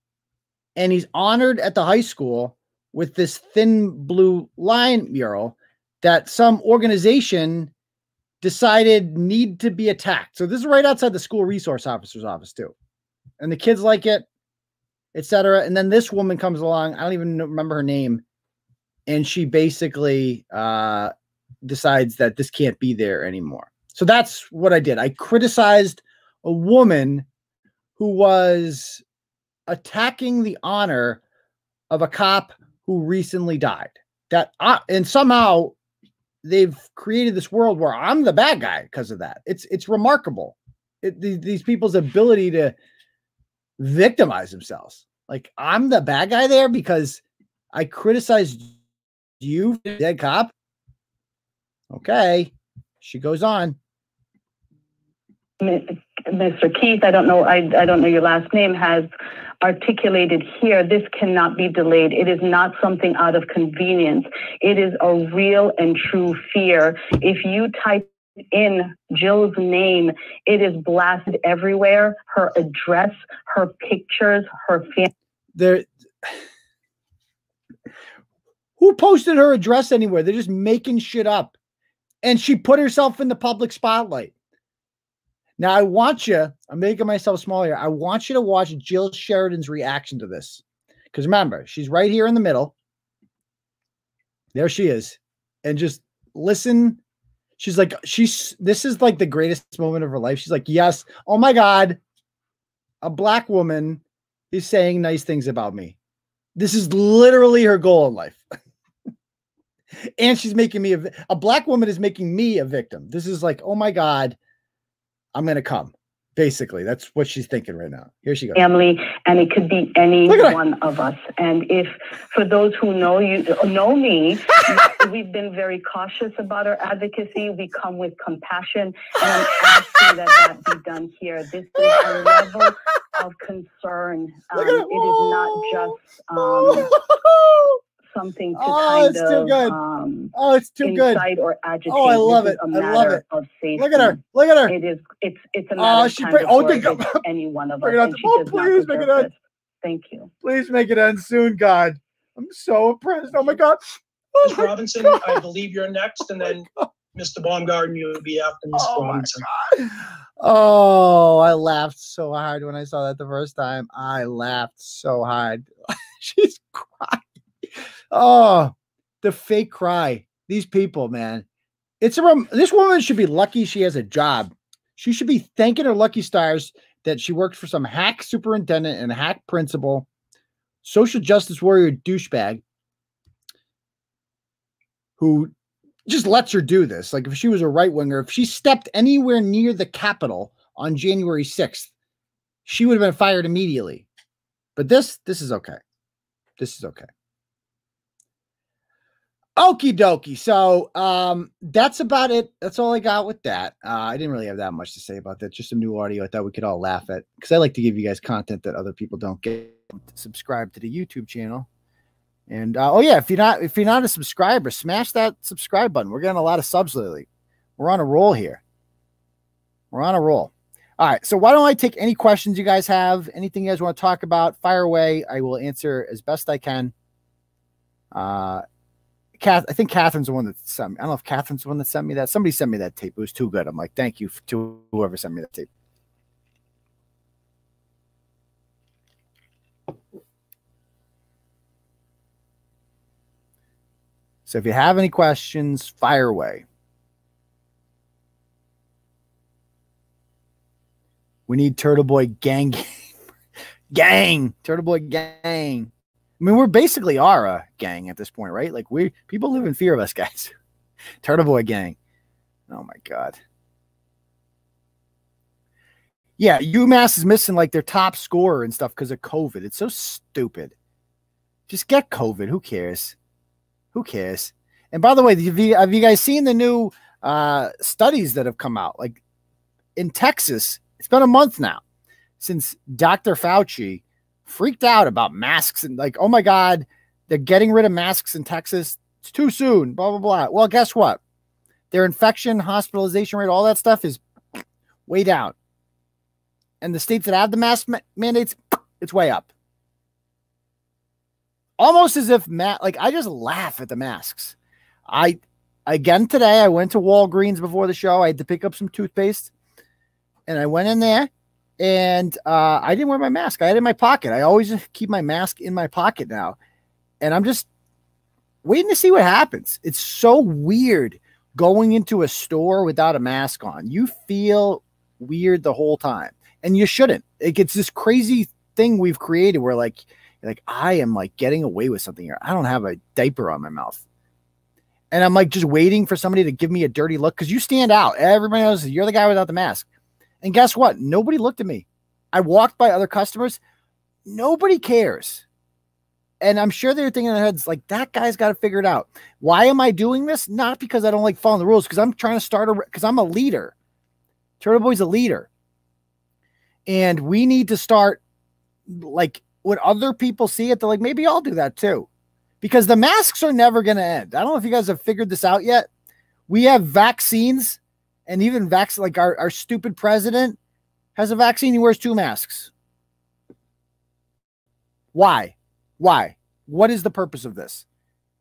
and he's honored at the high school with this thin blue line mural that some organization decided need to be attacked. So this is right outside the school resource officer's office too. And the kids like it, etc. And then this woman comes along. I don't even remember her name. And she basically uh, decides that this can't be there anymore. So that's what I did. I criticized a woman who was attacking the honor of a cop who recently died. That I, and somehow they've created this world where I'm the bad guy because of that. It's it's remarkable. It, these people's ability to victimize themselves. Like I'm the bad guy there because I criticized you, dead cop. Okay, she goes on.
Mr. Keith, I don't know, I, I don't know your last name, has articulated here, this cannot be delayed. It is not something out of convenience. It is a real and true fear. If you type in Jill's name, it is blasted everywhere. Her address, her pictures, her family.
There. Who posted her address anywhere? They're just making shit up. And she put herself in the public spotlight. Now I want you, I'm making myself small here. I want you to watch Jill Sheridan's reaction to this. Because remember, she's right here in the middle. There she is. And just listen. She's like, she's this is like the greatest moment of her life. She's like, Yes, oh my God, a black woman is saying nice things about me. This is literally her goal in life. and she's making me a, a black woman is making me a victim. This is like, oh my God I'm to come. Basically, that's what she's thinking right now. Here she goes.
Family, and it could be any one of us. And if, for those who know you, know me, we've been very cautious about our advocacy. We come with compassion, and I'm asking that that be done here. This is a level of concern. Um, it is not just. Um, something to oh, kind it's too of good. Um,
oh, it's too good.
or agitate.
Oh, I love this it. I love it.
Of safety.
Look at her. Look at her.
It is. It's. It's a oh, matter oh, she bring, oh, think of any one of us. And oh, please make it end. Thank you.
Please make it end soon, God. I'm so impressed. Oh my God.
Oh Ms. Robinson, God. I believe you're next, and then oh Mr. Baumgarten, you will be after Ms. Oh Robinson.
Oh, I laughed so hard when I saw that the first time. I laughed so hard. She's crying. Oh, the fake cry. These people, man. It's a this woman should be lucky she has a job. She should be thanking her lucky stars that she worked for some hack superintendent and hack principal, social justice warrior douchebag who just lets her do this. Like if she was a right winger, if she stepped anywhere near the Capitol on January 6th, she would have been fired immediately. But this, this is okay. This is okay. Okie dokie. So um, that's about it. That's all I got with that. Uh, I didn't really have that much to say about that. Just some new audio I thought we could all laugh at because I like to give you guys content that other people don't get. Subscribe to the YouTube channel. And uh, oh yeah, if you're not if you're not a subscriber, smash that subscribe button. We're getting a lot of subs lately. We're on a roll here. We're on a roll. All right. So why don't I take any questions you guys have? Anything you guys want to talk about? Fire away. I will answer as best I can. Uh, Kath, I think Catherine's the one that sent me. I don't know if Catherine's the one that sent me that. Somebody sent me that tape. It was too good. I'm like, thank you to whoever sent me that tape. So if you have any questions, fire away. We need Turtle Boy gang. gang. Turtle Boy gang. I mean, we're basically are a gang at this point, right? Like we people live in fear of us guys. Turtle Boy gang. Oh my god. Yeah, UMass is missing like their top scorer and stuff because of COVID. It's so stupid. Just get COVID. Who cares? Who cares? And by the way, have you, have you guys seen the new uh, studies that have come out? Like in Texas, it's been a month now since Dr. Fauci freaked out about masks and like, oh my God, they're getting rid of masks in Texas. It's too soon, blah, blah, blah. Well, guess what? Their infection, hospitalization rate, all that stuff is way down. And the states that have the mask ma- mandates, it's way up. Almost as if Matt, like I just laugh at the masks. I again today. I went to Walgreens before the show. I had to pick up some toothpaste, and I went in there, and uh, I didn't wear my mask. I had it in my pocket. I always keep my mask in my pocket now, and I'm just waiting to see what happens. It's so weird going into a store without a mask on. You feel weird the whole time, and you shouldn't. It gets this crazy thing we've created where like like I am like getting away with something here. I don't have a diaper on my mouth. And I'm like just waiting for somebody to give me a dirty look because you stand out. Everybody knows you're the guy without the mask. And guess what? Nobody looked at me. I walked by other customers. Nobody cares. And I'm sure they're thinking in their heads, like, that guy's got to figure it out. Why am I doing this? Not because I don't like following the rules, because I'm trying to start a, because I'm a leader. Turtle Boy's a leader. And we need to start, like, when other people see it, they're like, maybe I'll do that too because the masks are never going to end. I don't know if you guys have figured this out yet. We have vaccines and even vaccine, like our, our stupid president has a vaccine. He wears two masks. Why? Why? What is the purpose of this?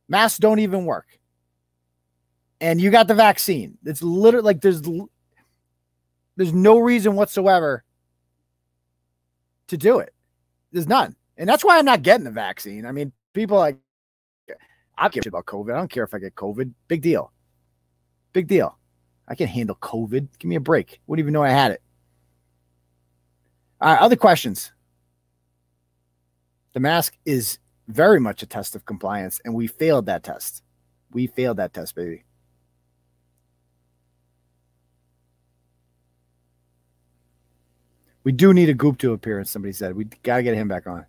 Masks don't even work. And you got the vaccine. It's literally like there's there's no reason whatsoever to do it. There's none. And that's why I'm not getting the vaccine. I mean, people like I don't care about COVID. I don't care if I get COVID. Big deal. Big deal. I can handle COVID. Give me a break. Wouldn't even know I had it. All right, other questions. The mask is very much a test of compliance, and we failed that test. We failed that test, baby. We do need a Goop to appearance, somebody said. We got to get him back on.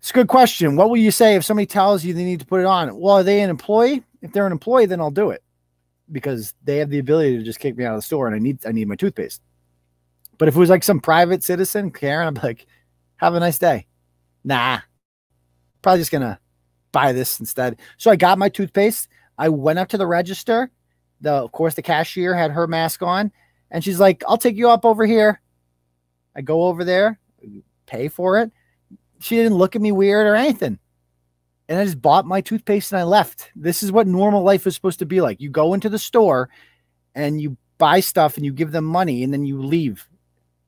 It's a good question. What will you say if somebody tells you they need to put it on? Well, are they an employee? If they're an employee, then I'll do it because they have the ability to just kick me out of the store and I need I need my toothpaste. But if it was like some private citizen, Karen, I'm like, have a nice day. Nah. Probably just gonna buy this instead. So I got my toothpaste. I went up to the register. The of course the cashier had her mask on, and she's like, I'll take you up over here. I go over there, pay for it she didn't look at me weird or anything. And I just bought my toothpaste and I left. This is what normal life is supposed to be like. You go into the store and you buy stuff and you give them money and then you leave.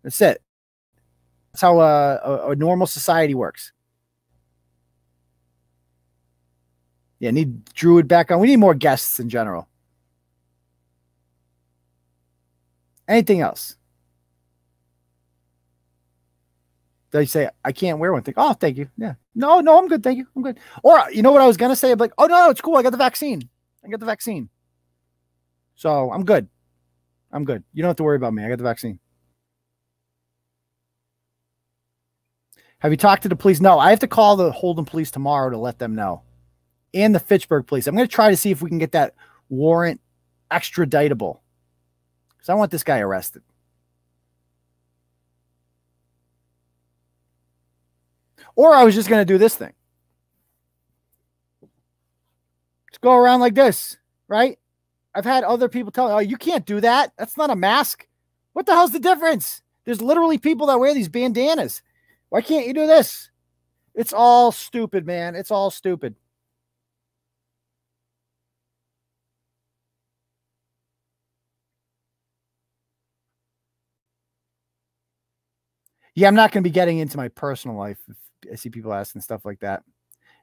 That's it. That's how a, a, a normal society works. Yeah, need Druid back on. We need more guests in general. Anything else? They say I can't wear one. Think, oh, thank you. Yeah, no, no, I'm good. Thank you. I'm good. Or uh, you know what I was gonna say? I'm like, oh no, no, it's cool. I got the vaccine. I got the vaccine. So I'm good. I'm good. You don't have to worry about me. I got the vaccine. Have you talked to the police? No, I have to call the Holden police tomorrow to let them know. And the Fitchburg police. I'm to try to see if we can get that warrant extraditable. Because I want this guy arrested. Or I was just going to do this thing. Just go around like this, right? I've had other people tell me, oh, you can't do that. That's not a mask. What the hell's the difference? There's literally people that wear these bandanas. Why can't you do this? It's all stupid, man. It's all stupid. Yeah, I'm not going to be getting into my personal life if I see people asking stuff like that.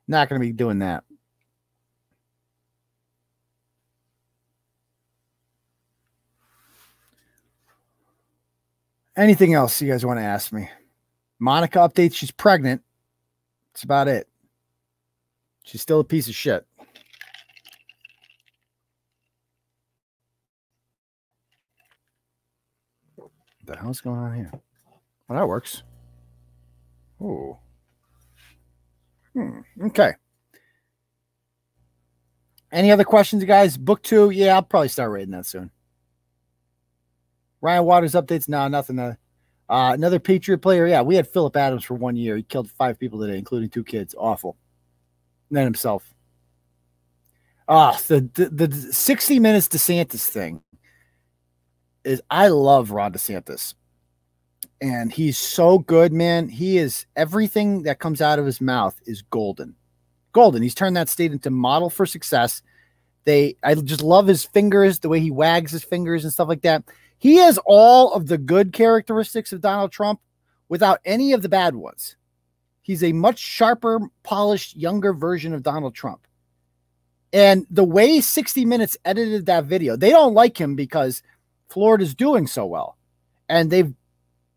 Not going to be doing that. Anything else you guys want to ask me? Monica updates she's pregnant. That's about it. She's still a piece of shit. The hell's going on here? Well, that works. Oh. Hmm. Okay. Any other questions, guys? Book two. Yeah, I'll probably start reading that soon. Ryan Waters updates. No, nothing. Uh, uh, another Patriot player. Yeah, we had Phillip Adams for one year. He killed five people today, including two kids. Awful. And then himself. Ah, the, the the 60 minutes DeSantis thing is I love Ron DeSantis and he's so good, man. He is everything that comes out of his mouth is golden. Golden. He's turned that state into model for success. They I just love his fingers, the way he wags his fingers and stuff like that. He has all of the good characteristics of Donald Trump without any of the bad ones. He's a much sharper, polished, younger version of Donald Trump. And the way 60 Minutes edited that video, they don't like him because Florida's doing so well. And they've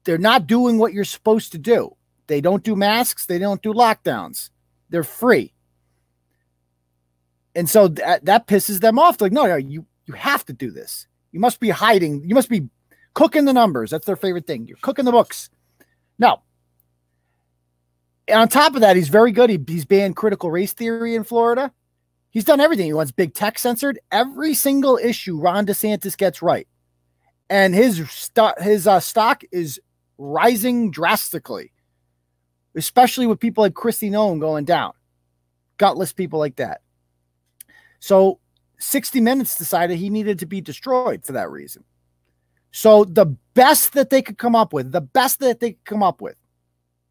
they're not doing what you're supposed to do. They don't do masks, they don't do lockdowns. They're free. And so that, that pisses them off. They're like, no, no, you you have to do this. You must be hiding. You must be cooking the numbers. That's their favorite thing. You're cooking the books. No. And on top of that, he's very good. He, he's banned critical race theory in Florida. He's done everything. He wants big tech censored. Every single issue Ron DeSantis gets right. And his, st- his uh, stock is rising drastically, especially with people like Kristi Noem going down. Gutless people like that. So 60 Minutes decided he needed to be destroyed for that reason. So the best that they could come up with, the best that they could come up with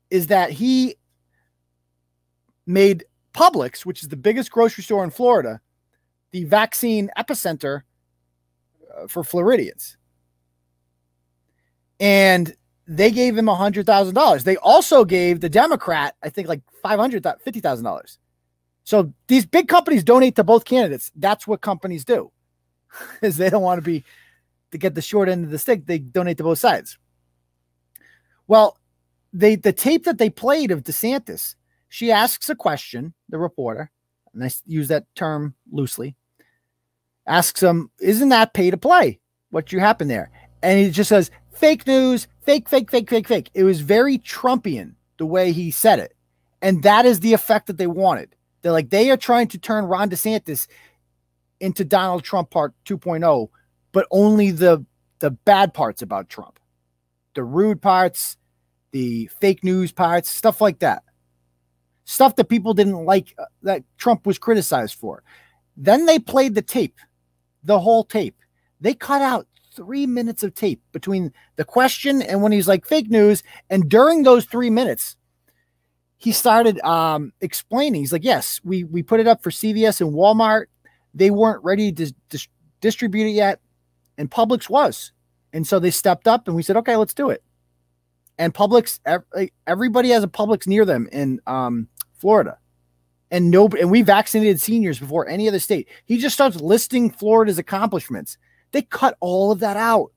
is that he made Publix, which is the biggest grocery store in Florida, the vaccine epicenter uh, for Floridians. And they gave him $100,000. They also gave the Democrat, I think, like $500,000, $50,000. So these big companies donate to both candidates. That's what companies do, is they don't want to be to get the short end of the stick. They donate to both sides. Well, they the tape that they played of DeSantis, she asks a question, the reporter, and I use that term loosely, asks him, "Isn't that pay to play? What you happened there?" And he just says, "Fake news, fake, fake, fake, fake, fake." It was very Trumpian the way he said it, and that is the effect that they wanted. They're like they are trying to turn Ron DeSantis into Donald Trump part 2.0, but only the the bad parts about Trump. The rude parts, the fake news parts, stuff like that. Stuff that people didn't like uh, that Trump was criticized for. Then they played the tape, the whole tape. They cut out three minutes of tape between the question and when he's like fake news. And during those three minutes, he started um, explaining. He's like, "Yes, we we put it up for CVS and Walmart. They weren't ready to dis- distribute it yet, and Publix was, and so they stepped up, and we said, okay, let's do it." And Publix, everybody has a Publix near them in um, Florida, and no, and we vaccinated seniors before any other state. He just starts listing Florida's accomplishments. They cut all of that out,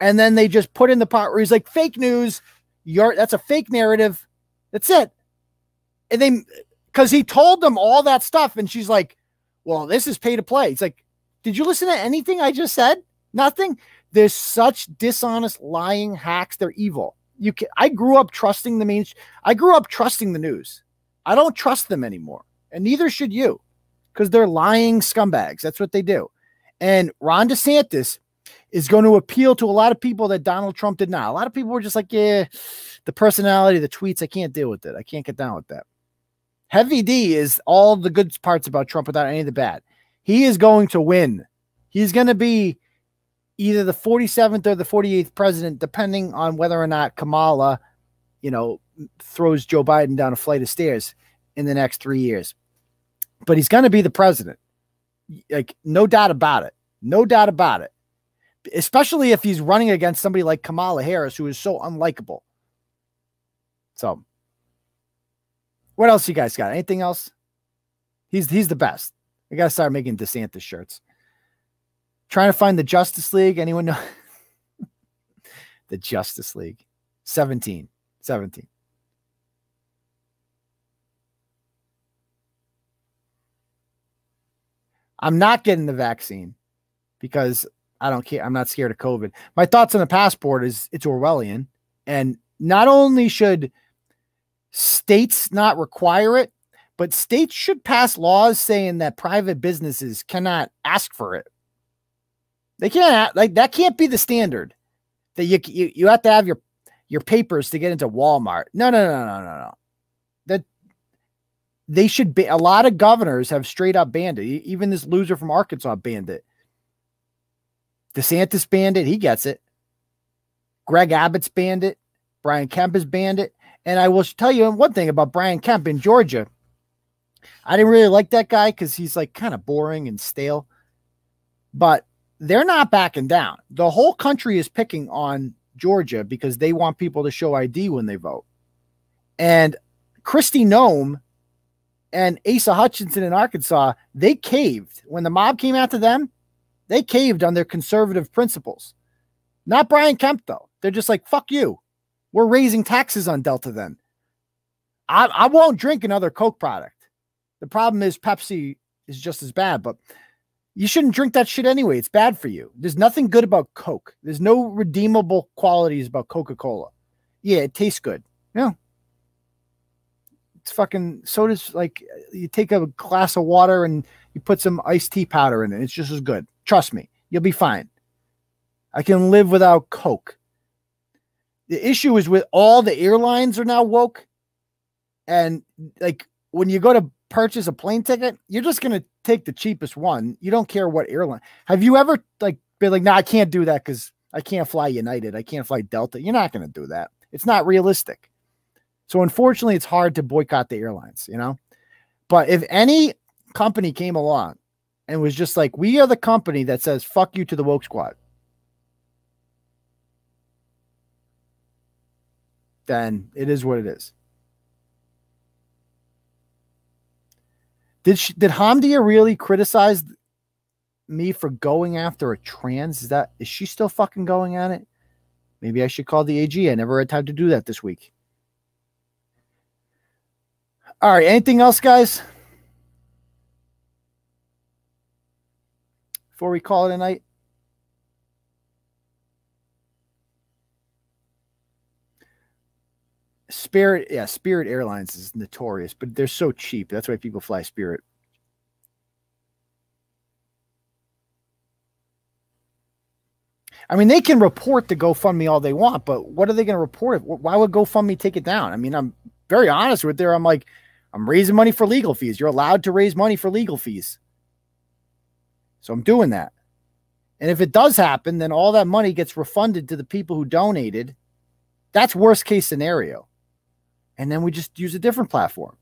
and then they just put in the part where he's like, "Fake news. You're that's a fake narrative." That's it and they because he told them all that stuff, and she's like, "Well, this is pay to play." It's like, did you listen to anything I just said? Nothing. There's such dishonest, lying hacks. They're evil. You can. I grew up trusting the main. I grew up trusting the news. I don't trust them anymore, and neither should you, because they're lying scumbags. That's what they do. And Ron DeSantis is going to appeal to a lot of people that Donald Trump did not. A lot of people were just like, yeah, the personality, the tweets, I can't deal with it. I can't get down with that. Heavy D is all the good parts about Trump without any of the bad. He is going to win. He's going to be either the 47th or the 48th president, depending on whether or not Kamala, you know, throws Joe Biden down a flight of stairs in the next three years. But he's going to be the president. Like, no doubt about it. No doubt about it. Especially if he's running against somebody like Kamala Harris, who is so unlikable. So what else you guys got? Anything else? He's he's the best. I gotta start making DeSantis shirts. Trying to find the Justice League. Anyone know? the Justice League. 17. 17. I'm not getting the vaccine because I don't care. I'm not scared of COVID. My thoughts on the passport is it's Orwellian. And not only should states not require it, but states should pass laws saying that private businesses cannot ask for it. They can't like that can't be the standard that you you, you have to have your your papers to get into Walmart. No, no, no, no, no, no. They should be a lot of governors have straight up banned it. Even this loser from Arkansas banned it. DeSantis banned it. He gets it. Greg Abbott's banned it. Brian Kemp has banned it. And I will tell you one thing about Brian Kemp in Georgia. I didn't really like that guy because he's like kind of boring and stale. But they're not backing down. The whole country is picking on Georgia because they want people to show ID when they vote. And Kristi Noem and Asa Hutchinson in Arkansas, they caved. When the mob came after them, they caved on their conservative principles. Not Brian Kemp, though. They're just like, fuck you. We're raising taxes on Delta then. I, I won't drink another Coke product. The problem is Pepsi is just as bad, but you shouldn't drink that shit anyway. It's bad for you. There's nothing good about Coke. There's no redeemable qualities about Coca Cola. Yeah, it tastes good. Yeah. It's fucking soda's like you take a glass of water and you put some iced tea powder in it. It's just as good. Trust me, you'll be fine. I can live without Coke. The issue is with all the airlines are now woke. And like when you go to purchase a plane ticket, you're just to take the cheapest one. You don't care what airline. Have you ever like been like, no, nah, I can't do that because I can't fly United. I can't fly Delta. You're not to do that. It's not realistic. So unfortunately, it's hard to boycott the airlines, you know? But if any company came along and was just like, we are the company that says fuck you to the woke squad, then it is what it is. Did she, did Hamdia really criticize me for going after a trans? Is that is she still fucking going at it? Maybe I should call the AG. I never had time to do that this week. All right, anything else, guys? Before we call it a night. Spirit, yeah, Spirit Airlines is notorious, but they're so cheap. That's why people fly Spirit. I mean, they can report the GoFundMe all they want, but what are they going to report? Why would GoFundMe take it down? I mean, I'm very honest with there. I'm like, I'm raising money for legal fees. You're allowed to raise money for legal fees. So I'm doing that. And if it does happen, then all that money gets refunded to the people who donated. That's worst case scenario and then we just use a different platform.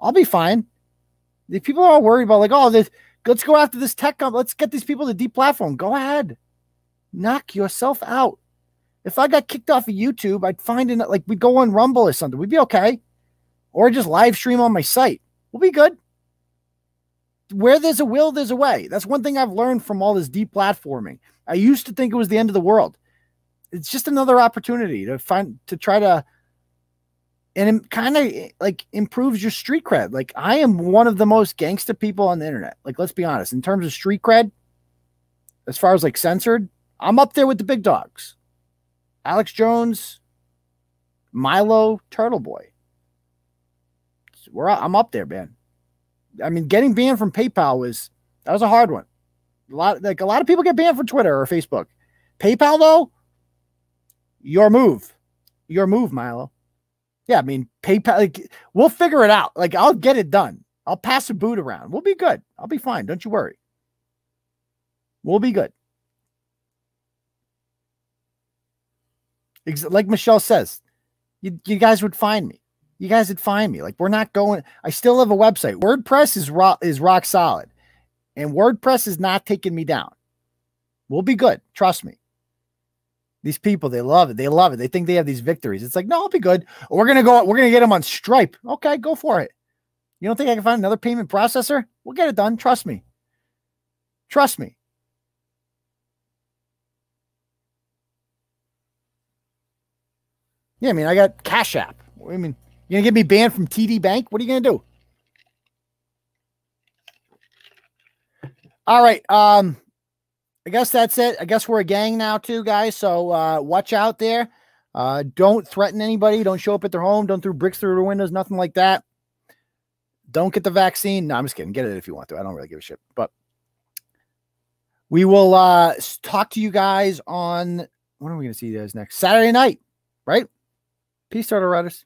I'll be fine. The people are all worried about like, oh, this, let's go after this tech company, let's get these people to deplatform. Go ahead, knock yourself out. If I got kicked off of YouTube, I'd find it like we'd go on Rumble or something. We'd be okay, or just live stream on my site. We'll be good. Where there's a will, there's a way. That's one thing I've learned from all this deplatforming. I used to think it was the end of the world. It's just another opportunity to find to try to and it kind of like improves your street cred. Like I am one of the most gangster people on the internet. Like let's be honest, in terms of street cred, as far as like censored, I'm up there with the big dogs. Alex Jones, Milo, Turtle Boy. We're I'm up there, man. I mean, getting banned from PayPal was that was a hard one. A lot like a lot of people get banned from Twitter or Facebook. PayPal though, your move, your move, Milo. Yeah, I mean, PayPal, like, we'll figure it out. Like, I'll get it done. I'll pass a boot around. We'll be good. I'll be fine. Don't you worry. We'll be good. Like Michelle says, you, you guys would find me. You guys would find me. Like, we're not going. I still have a website. WordPress is rock, is rock solid, and WordPress is not taking me down. We'll be good. Trust me. These people, they love it. They love it. They think they have these victories. It's like, no, I'll be good. We're gonna go. We're gonna get them on Stripe. Okay, go for it. You don't think I can find another payment processor? We'll get it done. Trust me. Trust me. Yeah, I mean, I got Cash App. I mean, you gonna get me banned from TD Bank? What are you gonna do? All right. Um, I guess that's it. I guess we're a gang now too, guys. So uh, watch out there. Uh, don't threaten anybody. Don't show up at their home. Don't throw bricks through the windows. Nothing like that. Don't get the vaccine. No, I'm just kidding. Get it if you want to. I don't really give a shit. But we will uh, talk to you guys on when are we going to see you guys next? Saturday night, right? Peace, Turtle Riders.